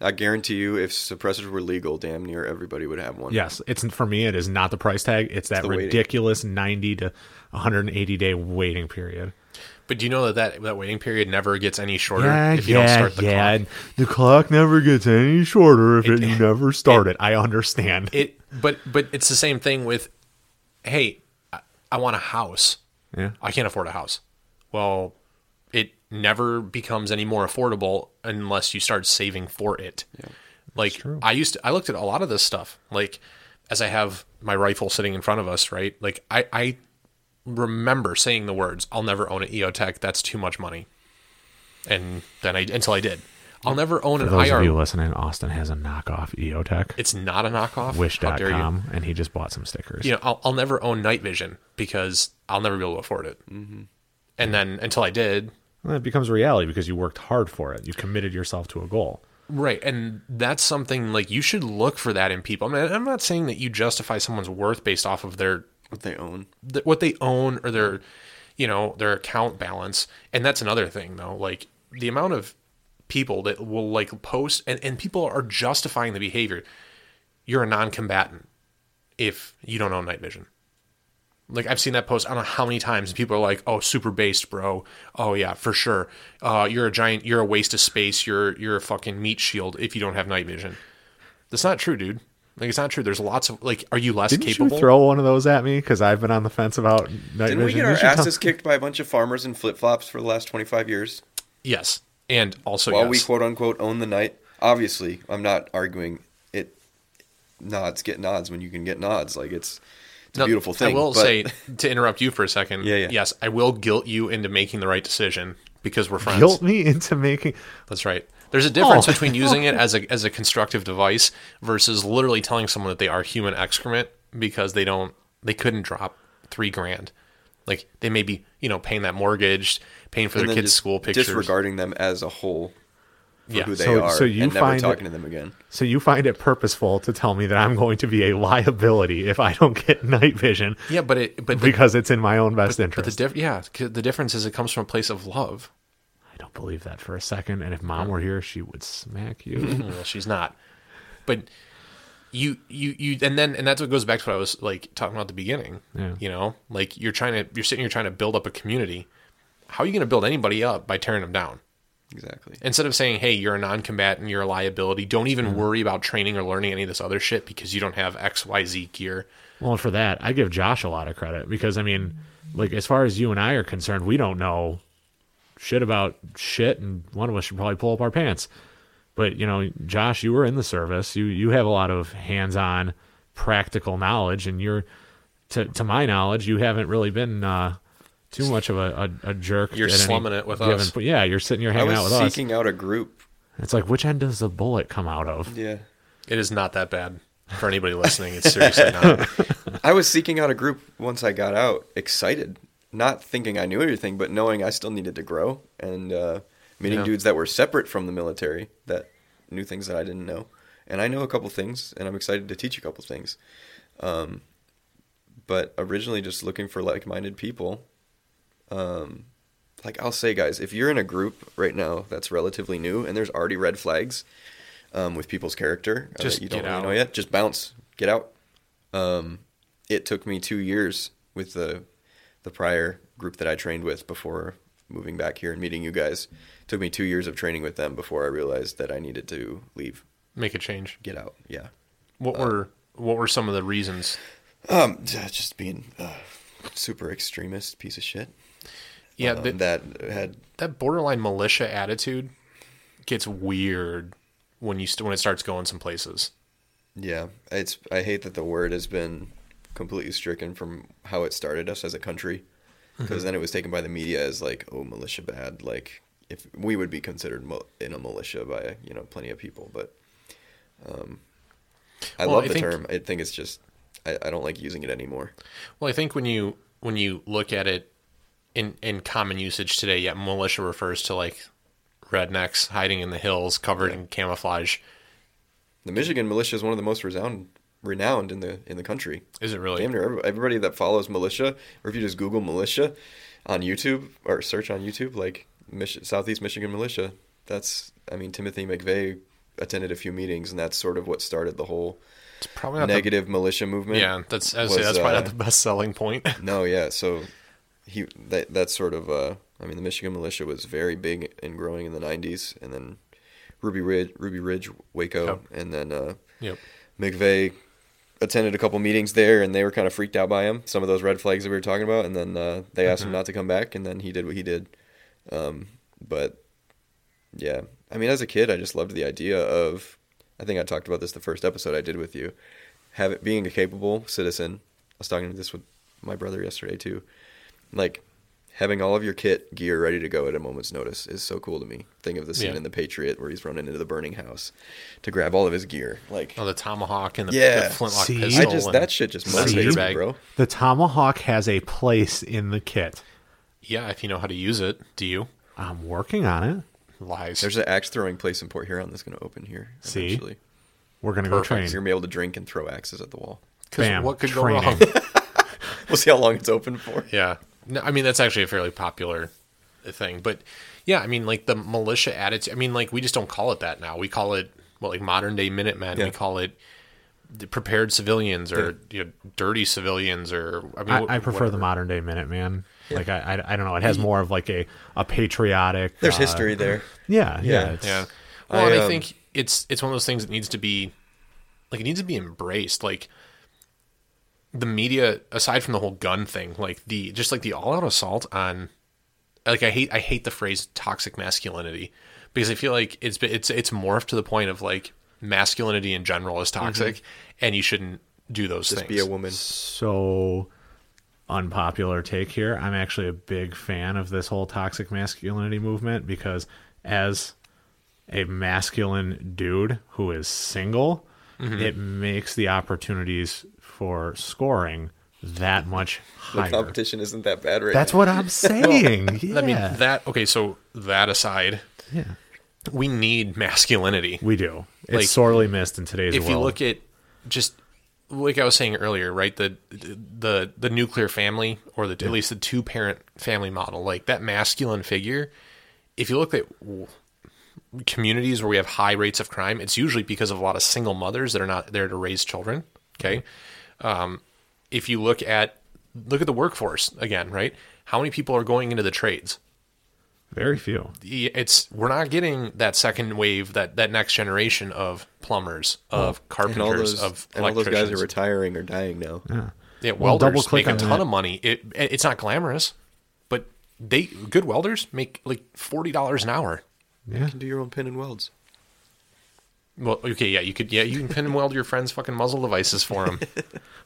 I guarantee you, if suppressors were legal, damn near everybody would have one. Yes, it's for me. It is not the price tag. It's that the waiting. ridiculous ninety to one hundred and eighty day waiting period. But do you know that that, that waiting period never gets any shorter if you don't start the yeah. clock? and The clock never gets any shorter if it, you never start it. I understand. It, but but it's the same thing with, hey, I, I want a house. yeah. I can't afford a house. Well, it never becomes any more affordable unless you start saving for it. Yeah. like I used to I looked at a lot of this stuff like as I have my rifle sitting in front of us, right? Like I I remember saying the words, I'll never own an EOTech, that's too much money. And then I until I did. I'll never own For an those IR. of you listening, Austin has a knockoff EOTech, it's not a knockoff. How dare you? Wish.com, and he just bought some stickers. you know, I'll, I'll never own night vision because I'll never be able to afford it. Mm-hmm. And then until I did, Well, it becomes reality because you worked hard for it. You committed yourself to a goal. right? And that's something like you should look for that in people. I mean, I'm not saying that you justify someone's worth based off of their What they own. th- what they own or their, you know, their account balance. And that's another thing though. Like the amount of people that will like post and, and people are justifying the behavior. You're a non-combatant if you don't own night vision. Like I've seen that post I don't know how many times and people are like, "Oh, super based, bro. Oh yeah, for sure. Uh, you're a giant. You're a waste of space. You're you're a fucking meat shield if you don't have night vision." That's not true, dude. Like it's not true. There's lots of like, are you less Didn't capable? you throw one of those at me? Because I've been on the fence about night Didn't we vision. get You our should tell- asses kicked by a bunch of farmers in flip flops for the last 25 years? Yes, and also While yes. we quote unquote own the night. Obviously, I'm not arguing it. Nods get nods when you can get nods. Like it's, it's a beautiful thing. I will but- say to interrupt you for a second. Yeah, yeah. Yes, I will guilt you into making the right decision because we're friends. guilt me into making. That's right. There's a difference Oh. between using it as a as a constructive device versus literally telling someone that they are human excrement because they don't they couldn't drop three grand. Like they may be you know paying that mortgage, paying for and their kids' just school pictures. disregarding them as a whole for Yeah. who they So- are, so you and never find it- talking to them again. So you find it purposeful to tell me that I'm going to be a liability if I don't get night vision Yeah, but it but the, because it's in my own best but the interest. diff- yeah 'cause the difference is it comes from a place of love. I don't believe that for a second. And if mom were here, she would smack you. well, she's not. But you, you, you, and then, and that's what goes back to what I was like talking about at the beginning. Yeah. You know, like you're trying to, you're sitting here trying to build up a community. How are you going to build anybody up by tearing them down? Exactly. Instead of saying, "Hey, you're a non-combatant, you're a liability. Don't even Mm-hmm. worry about training or learning any of this other shit because you don't have X, Y, Z gear." Well, for that, I give Josh a lot of credit because I mean, like as far as you and I are concerned, we don't know shit about shit, and one of us should probably pull up our pants. But you know, Josh, you were in the service. You you have a lot of hands-on, practical knowledge, and you're, to to my knowledge, you haven't really been uh, too much of a, a, a jerk. You're at any slumming it with us. yeah, you're sitting here I hanging was out with us. seeking out a group. It's like which end does the bullet come out of? Yeah. It is not that bad for anybody listening. It's seriously not. I was seeking out a group once I got out, excited, not thinking I knew everything, but knowing I still needed to grow and uh, meeting Yeah. dudes that were separate from the military that knew things that I didn't know. And I know a couple things, and I'm excited to teach a couple things. Um, but originally, just looking for like-minded people. Um, like I'll say, guys, if you're in a group right now that's relatively new and there's already red flags um, with people's character uh, Just you don't really know yet, just bounce, get out. Um, it took me two years with the the prior group that I trained with before moving back here and meeting you guys. Took me two years of training with them before I realized that I needed to leave, Make a change. get out. Yeah, What were what were some of the reasons? um, just being a super extremist piece of shit. Yeah, um, the- that had that borderline militia attitude gets weird when you st- when it starts going some places. Yeah, it's. I hate that the word has been completely stricken from how it started us as a country, because then it was taken by the media as like, oh, militia bad. Like if we would be considered in a militia by you know plenty of people, but um, I Well, love I the think- term. I think it's just I, I don't like using it anymore. Well, I think when you when you look at it in in common usage today, yeah, militia refers to like rednecks hiding in the hills, covered in camouflage. The Michigan militia is one of the most renowned renowned in the in the country. Is it really? Damn near everybody that follows militia, or if you just Google militia on YouTube or search on YouTube, like Mich- Southeast Michigan militia, that's I mean Timothy McVeigh attended a few meetings, and that's sort of what started the whole It's probably not the negative militia movement. Yeah, that's was say, that's probably uh, not the best selling point. No, yeah. So he that that's sort of uh I mean the Michigan militia was very big and growing in the 90s and then Ruby Ridge Ruby Ridge Waco Yep. and then uh yep. McVeigh attended a couple meetings there and they were kind of freaked out by him some of those red flags that we were talking about and then uh, they asked him not to come back and then he did what he did um, but yeah I mean as a kid I just loved the idea of I think I talked about this the first episode I did with you have it being a capable citizen I was talking to this with my brother yesterday too like having all of your kit gear ready to go at a moment's notice is so cool to me think of the scene Yeah. in the Patriot where he's running into the burning house to grab all of his gear like Oh, the tomahawk and the, Yeah. the flintlock See? pistol. I just that shit just That's See? motivates me, bro. The tomahawk has a place in the kit. Yeah, if you know how to use it, do you? I'm working on it. Lies. There's an axe throwing place in Port Huron that's going to open here See? eventually. We're gonna go Perfect. You're going to be able to drink and throw axes at the wall. 'Cause Bam. what could training. go wrong? We'll see how long it's open for. yeah. No, I mean that's actually a fairly popular thing, but yeah, I mean like the militia attitude. I mean like we just don't call it that now. We call it what like modern day Minutemen. Yeah. We call it the prepared civilians or you know, dirty civilians or I mean I, I prefer the modern day Minuteman. Like I, I, I don't know. It has more of like a, a patriotic. There's uh, history there. Yeah, yeah. Yeah. Yeah. Well, I, and I um, think it's it's one of those things that needs to be like it needs to be embraced. Like the media, aside from the whole gun thing, like the just like the all out assault on like I hate I hate the phrase toxic masculinity because I feel like it's it's it's morphed to the point of like masculinity in general is toxic and you shouldn't do those Just things. be a woman. So unpopular take here. I'm actually a big fan of this whole toxic masculinity movement because as a masculine dude who is single, Mm-hmm. it makes the opportunities for scoring that much higher. The competition isn't that bad right That's now. what I'm saying. yeah. I mean that okay, so that aside, yeah. we need masculinity. We do. It's Like, sorely missed in today's if world. you look at just like I was saying earlier, right? The the the nuclear family or the at least the two parent family model, like that masculine figure. If you look at communities where we have high rates of crime, it's usually because of a lot of single mothers that are not there to raise children. Okay, um, if you look at look at the workforce again, right? How many people are going into the trades? Very few. It's we're not getting that second wave, that that next generation of plumbers, of and all carpenters, those, of and all those guys electricians. are retiring or dying now. Yeah. Yeah, Well, welders double-click make a ton that. of money. It it's not glamorous, but they good welders make like forty dollars an hour. Yeah. You can do your own pin and welds. Well, okay, yeah, you could, yeah, you can pin and weld your friends' fucking muzzle devices for them.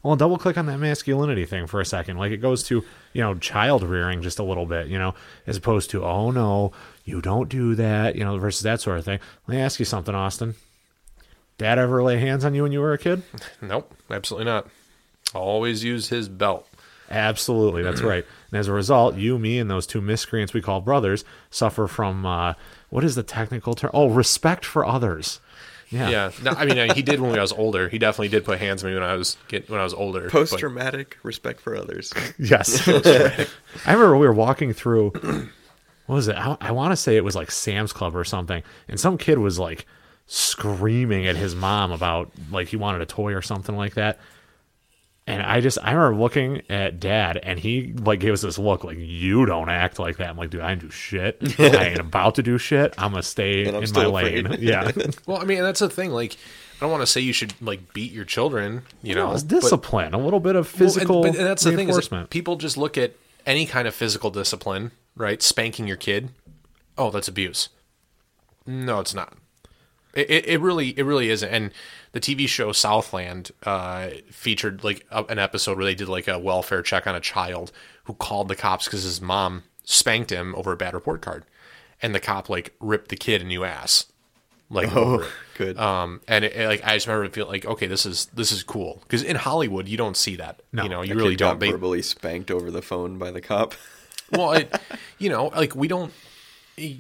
Well, double click on that masculinity thing for a second. Like it goes to, you know, child rearing just a little bit, you know, as opposed to, oh no, you don't do that, you know, versus that sort of thing. Let me ask you something, Austin. Dad ever lay hands on you when you were a kid? nope, absolutely not. Always use his belt. Absolutely, that's right. And as a result, you, me, and those two miscreants we call brothers suffer from uh, what is the technical term? Oh, respect for others. Yeah. Yeah, no, I mean, he did when I was older. He definitely did put hands on me when I was get, when I was older. Post but- traumatic respect for others. Yes. I remember we were walking through. What was it? I, I want to say it was like Sam's Club or something, and some kid was like screaming at his mom about like he wanted a toy or something like that. And I just I remember looking at dad, and he like gave us this look like you don't act like that. I'm like, dude, I didn't do shit. I ain't about to do shit. I'm gonna stay And I'm in my still lane. Yeah, Well, I mean, that's the thing. Like, I don't want to say you should like beat your children. You know, no, it's but- discipline, a little bit of physical. Well, and- but that's the thing is people just look at any kind of physical discipline, right? Spanking your kid. Oh, that's abuse. No, it's not. It, it, it really it really isn't. And the TV show Southland uh, featured like a, an episode where they did like a welfare check on a child who called the cops because his mom spanked him over a bad report card, and the cop like ripped the kid a new ass. Like over it. Good. Um, and it, it, like I just remember feeling like, okay, this is this is cool because in Hollywood you don't see that. No. you know, you That really kid don't. They, verbally spanked over the phone by the cop. well, it, you know, like we don't.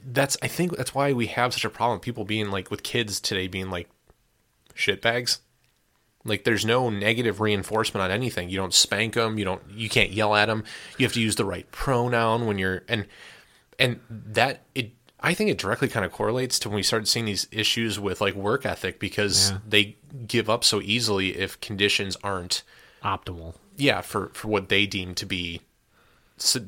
That's I think that's why we have such a problem. People being like with kids today being like shitbags. Like there's no negative reinforcement on anything. You don't spank them. You don't. You can't yell at them. You have to use the right pronoun when you're and and that it. I think it directly kind of correlates to when we started seeing these issues with like work ethic because Yeah. they give up so easily if conditions aren't Optimal. yeah for for what they deem to be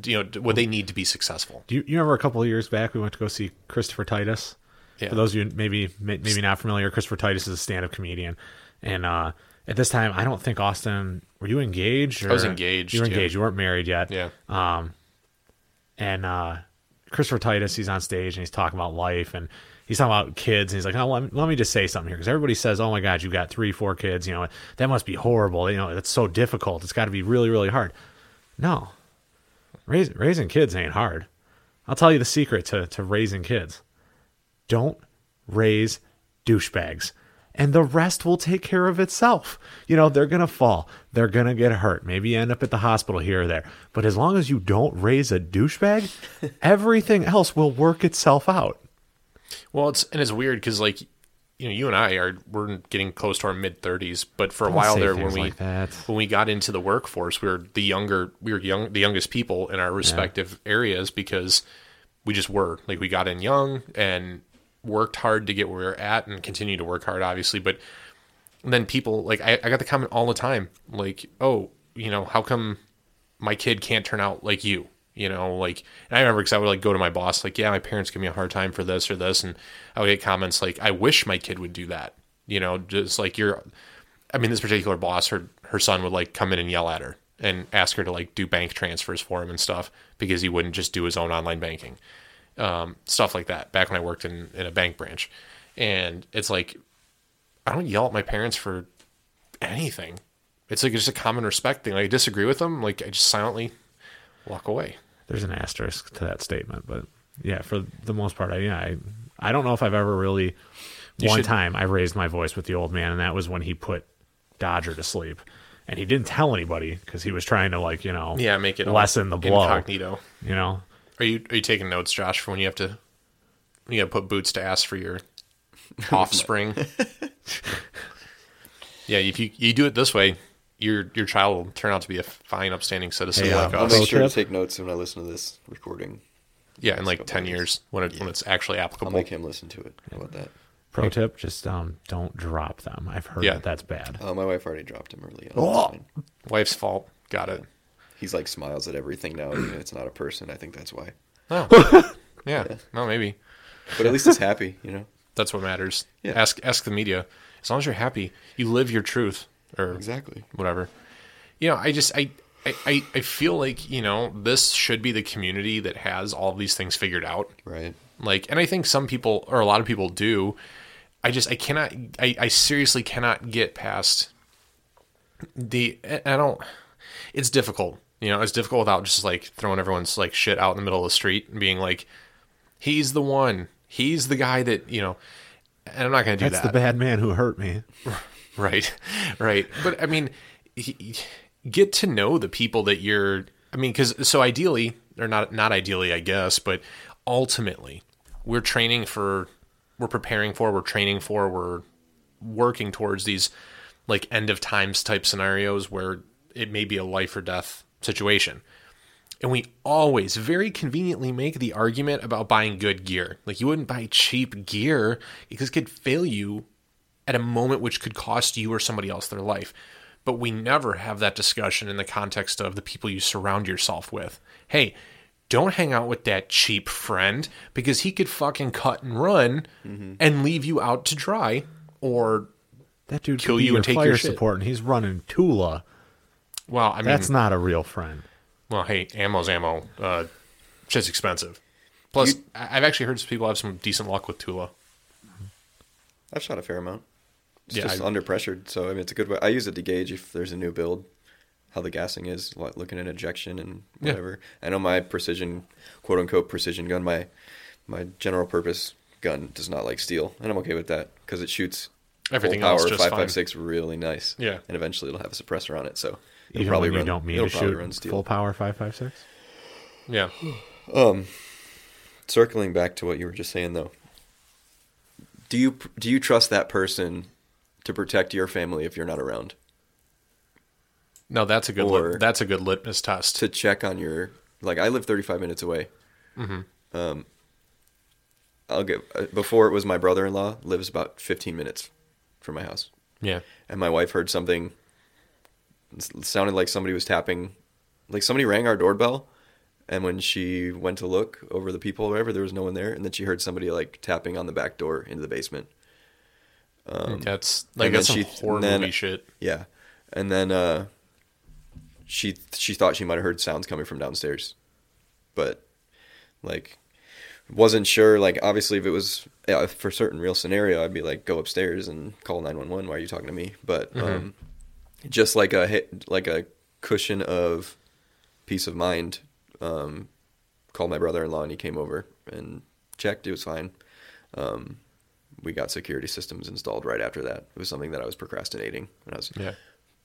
you know what they need to be successful. Do you, you remember a couple of years back we went to go see Christopher Titus? Yeah. For those of you maybe maybe not familiar, Christopher Titus is a stand-up comedian, and uh, at this time I don't think Austin were you engaged? Or, was engaged, You were yeah. engaged. You weren't married yet. Yeah. and uh, Christopher Titus, he's on stage and he's talking about life and he's talking about kids. And he's like, oh, let, me, let me just say something here because everybody says, oh my God, you've got three, four kids. You know, that must be horrible. You know, it's so difficult. It's got to be really, really hard. No, Raise, raising kids ain't hard. I'll tell you the secret to, to raising kids don't raise douchebags. And the rest will take care of itself. You know, they're going to fall. They're going to get hurt. Maybe you end up at the hospital here or there. But as long as you don't raise a douchebag, everything else will work itself out. Well, it's and it's weird because like you know you and I are we're getting close to our mid thirties, but for a Don't while there when we like that. when we got into the workforce, we were the younger we were young the youngest people in our respective areas because we just were. Like we got in young and worked hard to get where we're at and continue to work hard obviously but then people like I, I got the comment all the time like oh you know how come my kid can't turn out like you you know like i remember because i would like go to my boss like yeah my parents give me a hard time for this or this and i would get comments like i wish my kid would do that you know just like you're i mean this particular boss her her son would like come in and yell at her and ask her to like do bank transfers for him and stuff because he wouldn't just do his own online banking um, stuff like that back when i worked in, in a bank branch. And it's like i don't yell at my parents for anything. It's like just a common respect thing. Like i disagree with them like i just silently walk away There's an asterisk to that statement, but yeah, for the most part, I yeah, I, I don't know if I've ever really. You one should- time I raised my voice with the old man, and that was when he put Dodger to sleep, and he didn't tell anybody because he was trying to like you know Yeah, make it all lessen the blow. incognito. You know, Are you are you taking notes, Josh, for when you have to when you got to put boots to ass for your offspring? yeah, if you you do it this way, your your child will turn out to be a fine, upstanding citizen Hey, like uh, I'll make sure to tip? take notes when I listen to this recording. yeah, in like ten years. years when it when it's actually applicable. I'll applicable. make him listen to it. How about that? pro tip: just um, don't drop them. I've heard Yeah. that that's bad. Uh, my wife already dropped him early on. Oh. Wife's fault. Got it. He's like smiles at everything now. even if It's not a person. I think that's why. Oh, yeah. No, maybe But at least he's happy, you know. that's what matters. Yeah. Ask ask the media. As long as you're happy, you live your truth, or Exactly. whatever. You know, I just I, I I feel like you know this should be the community that has all these things figured out. Right. Like, and I think some people or a lot of people do. I just I cannot I, I seriously cannot get past the I don't. It's difficult. You know, it's difficult without just like throwing everyone's like shit out in the middle of the street and being like, he's the one. He's the guy that you know. And I'm not going to do That's that. That's the bad man who hurt me. Right, right. But I mean, get to know the people that you're. I mean, because so ideally, or not, not ideally, I guess, but ultimately, we're training for, we're preparing for, we're training for, we're working towards these like end of times type scenarios where it may be a life or death situation. And we always very conveniently make the argument about buying good gear. Like you wouldn't buy cheap gear because it could fail you at a moment which could cost you or somebody else their life. But we never have that discussion in the context of the people you surround yourself with. Hey, don't hang out with that cheap friend because he could fucking cut and run and leave you out to dry or That dude Kill you and take your shit. support, and he's running Tula. well, I mean That's not a real friend. Well, hey, ammo's ammo. Uh, shit's expensive. Plus, You- I've actually heard some people have some decent luck with Tula. I've shot a fair amount. It's Yeah, just I- under pressured, so I mean it's a good way. I use it to gauge if there's a new build, how the gassing is, what, looking at ejection and Yeah. whatever. I know my precision, quote unquote precision gun, my my general purpose gun does not like steel, and I'm okay with that because it shoots Everything full else power just five fine. five six really nice. Yeah. and eventually it'll have a suppressor on it, so it'll Even probably when you run. don't mean it'll to probably shoot run steel. full power five five six. Yeah. Um, circling back to what you were just saying though do you do you trust that person to protect your family if you're not around. No, that's a good Or- lit, that's a good litmus test. To check on your like, I live 35 minutes away. Um, I'll get uh, before it was my brother-in-law lives about 15 minutes from my house. yeah. and my wife heard something it sounded like somebody was tapping like somebody rang our doorbell and when she went to look over the people or whatever there was no one there and then she heard somebody like tapping on the back door into the basement that's like that's some horror then- movie shit. yeah. And then uh she she thought she might have heard sounds coming from downstairs. But like wasn't sure like obviously if it was yeah, for a certain real scenario i'd be like go upstairs and call 911 why are you talking to me? But um just like a like a cushion of peace of mind um called my brother-in-law and he came over and checked it was fine. Um we got security systems installed right after that it was something that i was procrastinating and i was Yeah.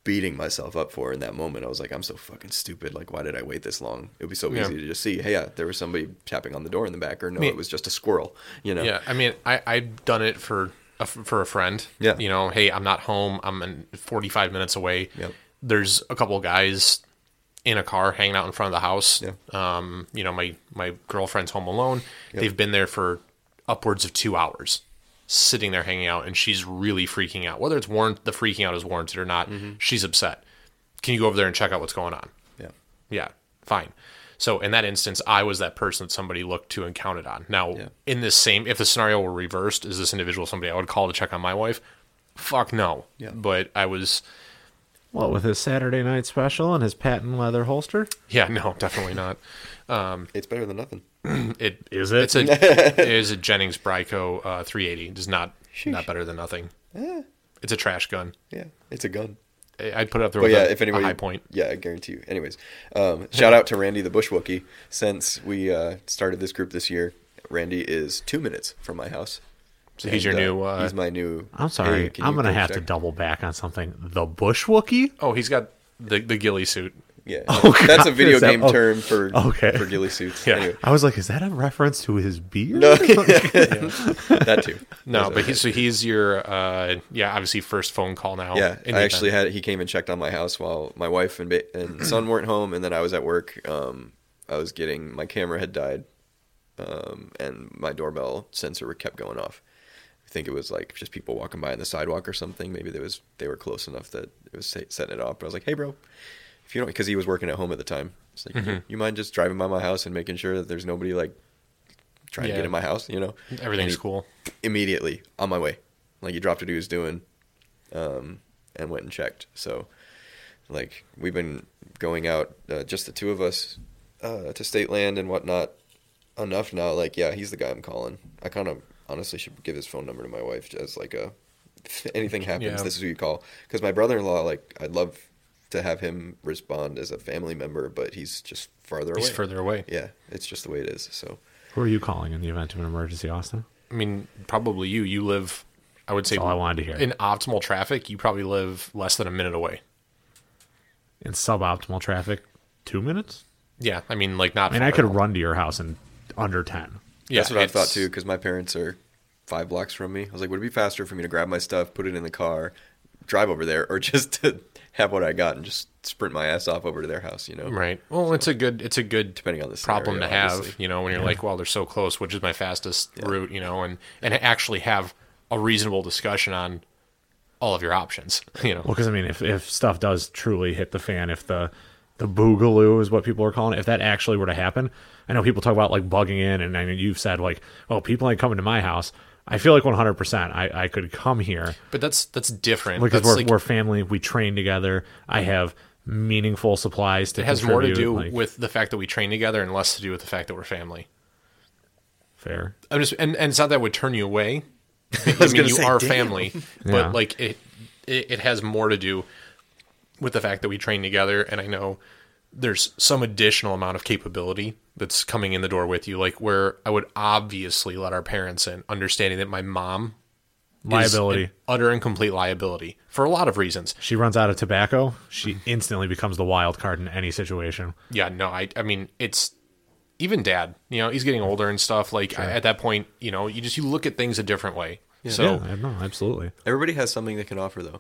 beating myself up for in that moment. I was like, I'm so fucking stupid. Like, why did I wait this long? It would be so Yeah. easy to just see, hey, yeah, there was somebody tapping on the door in the back, or no, mean- it was just a squirrel. You know? Yeah, I mean, I I've done it for a, for a friend. Yeah. you know, hey, I'm not home. I'm in 45 minutes away. Yep. There's a couple guys in a car hanging out in front of the house. Yeah. Um, you know, my my girlfriend's home alone. Yep. They've been there for upwards of two hours, sitting there hanging out, and she's really freaking out. Whether it's warrant the freaking out is warranted or not, mm-hmm. she's upset. Can you go over there and check out what's going on? Yeah. Yeah, fine. So in that instance, I was that person that somebody looked to and counted on. Now, Yeah. in this same, if the scenario were reversed, is this individual somebody I would call to check on my wife? Fuck no. Yeah. But I was, What with his Saturday night special and his patent leather holster? yeah, no, definitely not. Um, it's better than nothing. It Is it? It's a it is a Jennings Bryco uh, 380. It is not not better than nothing. It's a trash gun. Yeah, it's a gun. I- I'd put it up there But with yeah, a, if anybody, a Hi-Point. yeah, I guarantee you. Anyways, um, shout out to Randy the Bushwookie. Since we uh, started this group this year, Randy is two minutes from my house. So he's your And, new. Uh, he's my new. I'm sorry. Hey, I'm gonna go have to double back on something. The Bush Wookie? oh, he's got the the ghillie suit. Yeah, Oh, that's a video is that- game oh, term for okay. for ghillie suits. Yeah. Anyway, I was like, is that a reference to his beard? no, that too. No, That's but okay. he's so he's your uh yeah obviously first phone call now. Yeah, I actually event. had he came and checked on my house while my wife and ba- and son weren't home, and then I was at work. Um, I was getting my camera had died, um, and my doorbell sensor kept going off. I think it was like just people walking by on the sidewalk or something. Maybe there was they were close enough that it was setting it off. But I was like, hey, bro, if you don't, because he was working at home at the time. It's like, you, you mind just driving by my house and making sure that there's nobody like trying to get in my house, you know? everything's he- cool. immediately on my way. Like he dropped what he was doing, um, and went and checked. So, like we've been going out, uh, just the two of us, uh, to state land and whatnot. Enough now. Like yeah, he's the guy I'm calling. I kind of honestly should give his phone number to my wife as like a if anything happens, Yeah. this is who you call. Because my brother-in-law, like I'd love to have him respond as a family member, but he's just farther away. He's further away. Yeah, it's just the way it is. So Who are you calling in the event of an emergency, Austin? I mean, probably you. You live, I would say, That's all I wanted to hear. in optimal traffic. You probably live less than a minute away. In suboptimal traffic, two minutes? Yeah, I mean, like not. I mean, I could run to your house in under 10. Yeah, That's what I thought too, because my parents are five blocks from me. I was like, would it be faster for me to grab my stuff, put it in the car, drive over there, or just to have what I got and just sprint my ass off over to their house? You know, Right. Well, it's a good. It's a good depending on the problem to have. obviously. You know, when you're like, well, they're so close. Which is my fastest route? You know, and and actually have a reasonable discussion on all of your options. You know. Well, because I mean, if if stuff does truly hit the fan, if the the boogaloo is what people are calling it, if that actually were to happen, I know people talk about like bugging in, and I mean, you've said like, oh, people ain't coming to my house. I feel like 100. percent I I could come here But that's that's different. because that's we're like, we're family. We train together. I have meaningful supplies to. it has more to do like, with the fact that we train together and less to do with the fact that we're family. fair. I'm just and, and it's not that would turn you away. I, was mean, you say, are damn. family, Yeah. but like it, it, it has more to do with the fact that we train together, and I know there's some additional amount of capability that's coming in the door with you. Like where I would obviously let our parents in, understanding that my mom is Liability. an utter and complete liability for a lot of reasons. She runs out of tobacco. She instantly becomes the wild card in any situation. Yeah, no, I I mean it's even dad, you know, he's getting older and stuff. Like I, at that point, you know, you just you look at things a different way. So yeah, no, absolutely. Everybody has something they can offer, though.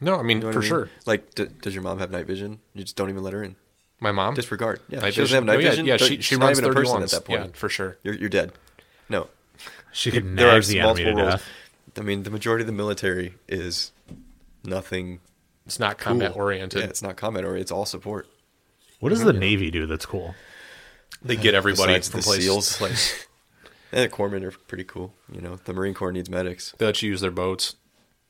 no, I mean You know for I mean? sure. Like, d- does your mom have night vision? You just don't even let her in. My mom, Disregard. Yeah, night she doesn't have night yeah, vision. Yeah, but she she's she not runs even a person ones at that point. Yeah, for sure. You're you're dead. No, She could there are nag the enemy to death. I mean, the majority of the military is nothing It's not cool. combat oriented. Yeah, it's not combat oriented. It's all support. What does the Navy do that's cool? They get everybody Besides from the place SEAls. to place. And the corpsmen are pretty cool. You know, the Marine Corps needs medics. They let you use their boats.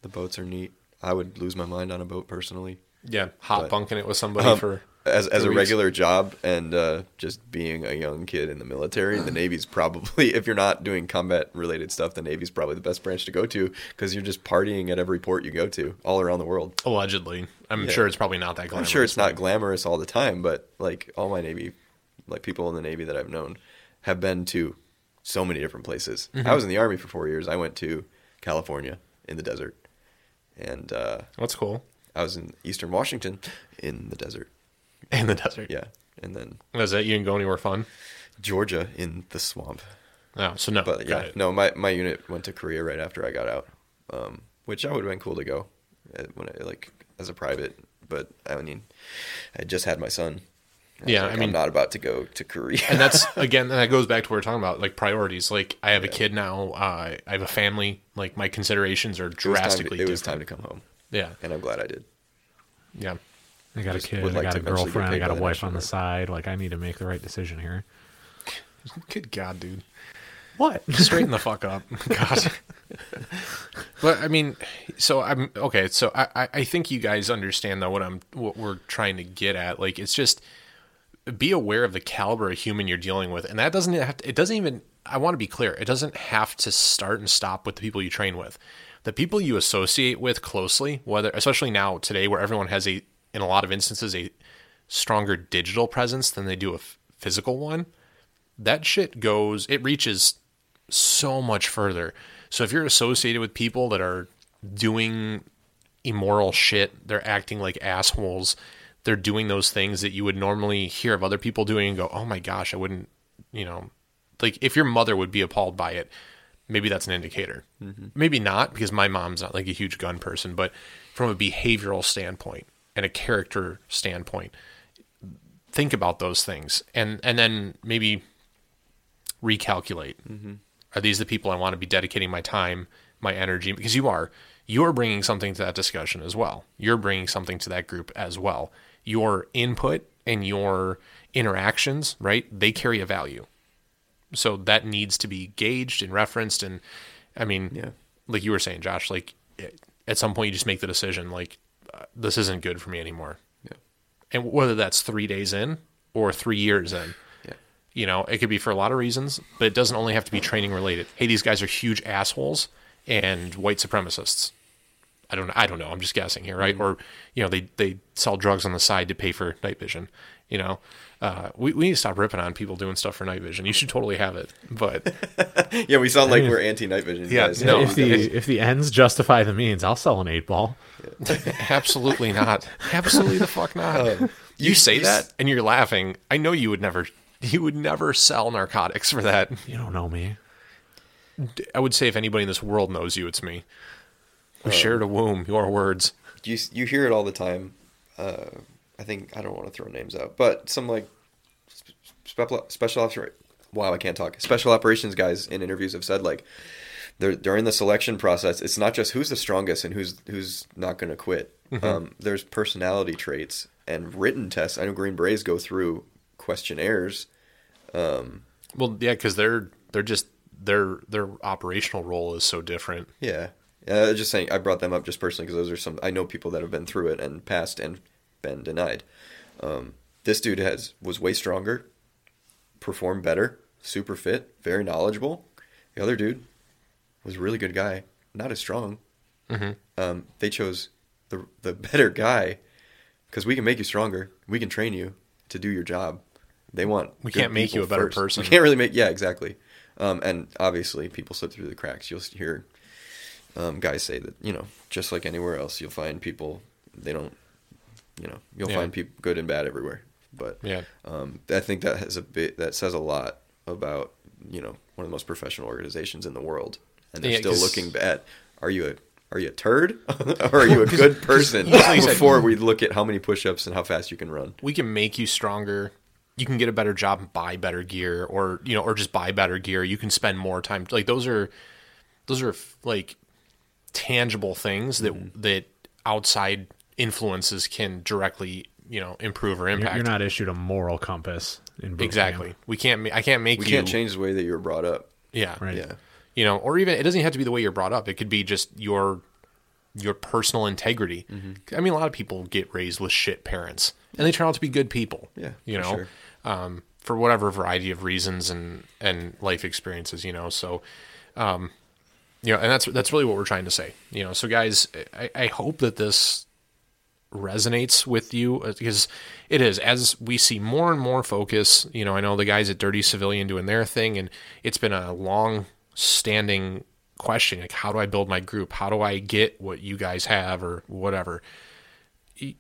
The boats are neat. I would lose my mind on a boat personally. Yeah, hot But- bunking it with somebody Um, for as as a regular job and uh, just being a young kid in the military, the Navy's probably if you're not doing combat related stuff, the Navy's probably the best branch to go to because you're just partying at every port you go to all around the world. allegedly. I'm Yeah. sure it's probably not that glamorous. I'm sure it's not glamorous all the time, but like all my Navy, like people in the Navy that I've known, have been to so many different places. Mm-hmm. I was in the Army for four years. I went to California in the desert, and uh, That's cool. I was in Eastern Washington in the desert. In the desert. Yeah, and then Was that you didn't go anywhere fun? Georgia in the swamp. No, so no. But yeah, no, my my unit went to Korea right after I got out, um, which I would have been cool to go uh, when I, like as a private. But I mean, I just had my son. I Yeah, like, I mean- I'm not about to go to Korea. and that's again that goes back to what we're talking about like priorities like i have a kid now uh, i have a family like my considerations are it was time to, drastically it was time to come home, yeah and I'm glad I did. yeah I got a kid. would I got a girlfriend. I got a wife on the side. Like I need to make the right decision here. good god dude What? straighten the fuck up god but i mean so i'm okay so I, I i think you guys understand though what i'm what we're trying to get at like it's just be aware of the caliber of human you're dealing with and that doesn't have to, it doesn't even i want to be clear it doesn't have to start and stop with the people you train with the people you associate with closely whether especially now today where everyone has a in a lot of instances a stronger digital presence than they do a f- physical one that shit goes it reaches so much further so if you're associated with people that are doing immoral shit. They're acting like assholes. They're doing those things that you would normally hear of other people doing and go, "Oh my gosh, I wouldn't." You know, like if your mother would be appalled by it, maybe that's an indicator. Mm-hmm. Maybe not because my mom's not like a huge gun person, but from a behavioral standpoint and a character standpoint, think about those things and and then maybe recalculate. Mm-hmm. Are these the people I want to be dedicating my time, my energy? Because you are. You're bringing something to that discussion as well. You're bringing something to that group as well. Your input and your interactions, right? They carry a value. So that needs to be gauged and referenced. And I mean, Yeah. like you were saying, Josh, like eh, at some point you just make the decision, like, this isn't good for me anymore. Yeah. And whether that's three days in or three years in, Yeah. you know, it could be for a lot of reasons, but it doesn't only have to be training related. Hey, these guys are huge assholes and white supremacists. I don't I don't know. I'm just guessing here, right? Or you know, they they sell drugs on the side to pay for night vision. You know, uh, we we need to stop ripping on people doing stuff for night vision. You should totally have it, but Yeah, we sound like mean- we're anti night vision. Yeah, guys. no, if the if the ends justify the means, I'll sell an eight ball. absolutely not. Absolutely the fuck not. you, you- say you that s- and you're laughing. I know you would never. You would never sell narcotics for that. You don't know me. I would say if anybody in this world knows you, it's me. We Uh, shared a womb. Your words. you you hear it all the time. Uh, I think I don't want to throw names out, but some like special special ops. Wow, I can't talk. Special operations guys in interviews have said like, during the selection process, it's not just who's the strongest and who's who's not going to quit. Um, there's personality traits and written tests. I know Green Berets go through questionnaires. Well, yeah, because they're they're just their their operational role is so different. Yeah. Uh, just saying, I brought them up just personally because those are some I know people that have been through it and passed and been denied. Um, this dude has was way stronger, performed better, super fit, very knowledgeable. The other dude was a really good guy, not as strong. Mm-hmm. Um, they chose the the better guy because we can make you stronger. We can train you to do your job. They want We can't make you a better first. person. We can't really make yeah exactly. Um, and obviously, people slip through the cracks. You'll hear um, guys say that you know just like anywhere else, you'll find people they don't you know you'll Yeah. find people good and bad everywhere. But Yeah. um, I think that has a bit that says a lot about you know one of the most professional organizations in the world and they're Yeah, still 'cause- looking bad. Are you a are you a turd or are you a good person? like you said- Before we look at how many push-ups and how fast you can run. we can make you stronger. You can get a better job and buy better gear, or you know, or just buy better gear. You can spend more time. Like those are, those are like tangible things that Mm-hmm. that outside influences can directly, you know, improve or impact. you're not issued a moral compass in boot exactly. camp. We can't. I can't make We you can't change the way that you were brought up. Yeah. Right. Yeah. You know, or even it doesn't have to be the way you're brought up. It could be just your your personal integrity. Mm-hmm. I mean, a lot of people get raised with shit parents, and they turn out to be good people. Yeah, you for know, sure. um, for whatever variety of reasons and and life experiences. You know, so um, you know, and that's that's really what we're trying to say. You know, so guys, I, I hope that this resonates with you uh, because it is as we see more and more focus you know i know the guys at dirty civilian doing their thing and it's been a long standing question like how do i build my group? How do i get what you guys have or whatever? It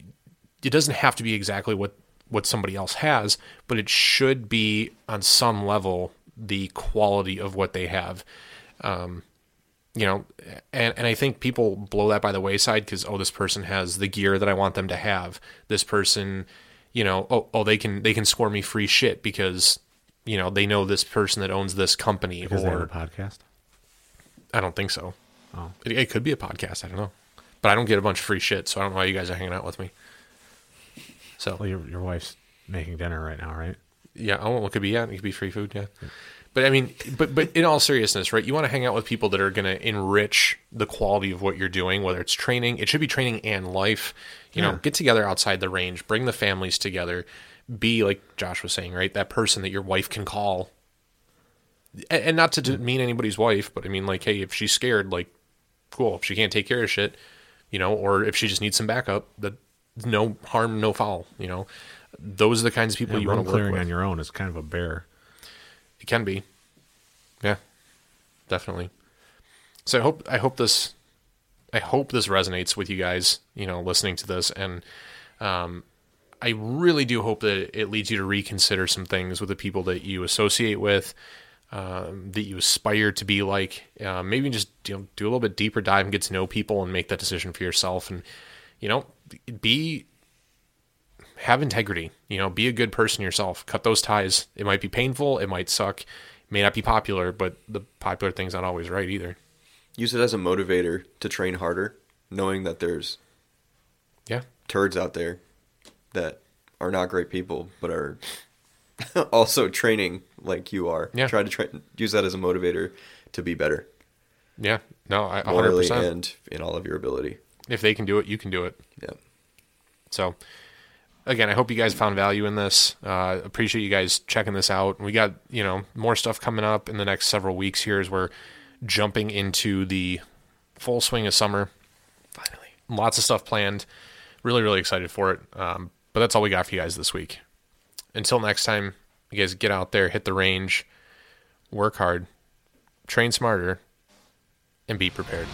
doesn't have to be exactly what what somebody else has but it should be on some level the quality of what they have. Um, you know and and i think people blow that by the wayside because oh this person has the gear that i want them to have. This person you know oh oh they can they can score me free shit because you know they know this person that owns this company Because they have a or podcast. i don't think so Oh. it, it could be a podcast i don't know but i don't get a bunch of free shit so i don't know why you guys are hanging out with me so Well, your your wife's making dinner right now, right? yeah, oh, well, it could be yeah, it could be free food, yeah. But I mean, but but in all seriousness, right? You want to hang out with people that are going to enrich the quality of what you're doing, whether it's training. It should be training and life. You know, get together outside the range, bring the families together. Be like Josh was saying, right? That person that your wife can call, and, and not to demean anybody's wife, but I mean, like, hey, if she's scared, like, cool. If she can't take care of shit, you know, or if she just needs some backup, that no harm, no foul. You know, those are the kinds of people Yeah, you want to work clearing with. on your own is kind of a bear. It can be. Yeah. Definitely. So I hope I hope this I hope this resonates with you guys, you know, listening to this and um I really do hope that it leads you to reconsider some things with the people that you associate with, um, that you aspire to be like. Uh, maybe just you know, do a little bit deeper dive and get to know people and make that decision for yourself. And you know, be have integrity. You know, be a good person yourself. Cut those ties. It might be painful. It might suck. It may not be popular, but the popular thing's not always right either. Use it as a motivator to train harder, knowing that there's Yeah. turds out there that are not great people, but are also training like you are. Yeah. Try to try, use that as a motivator to be better Yeah. No, I a morally 100%. and in all of your ability. If they can do it, you can do it. Yeah. So, again, I hope you guys found value in this. Uh, appreciate you guys checking this out. We got you know more stuff coming up in the next several weeks here as we're jumping into the full swing of summer. Finally. Lots of stuff planned. Really, really excited for it. Um, but that's all we got for you guys this week. Until next time, you guys get out there, hit the range, work hard, train smarter, and be prepared.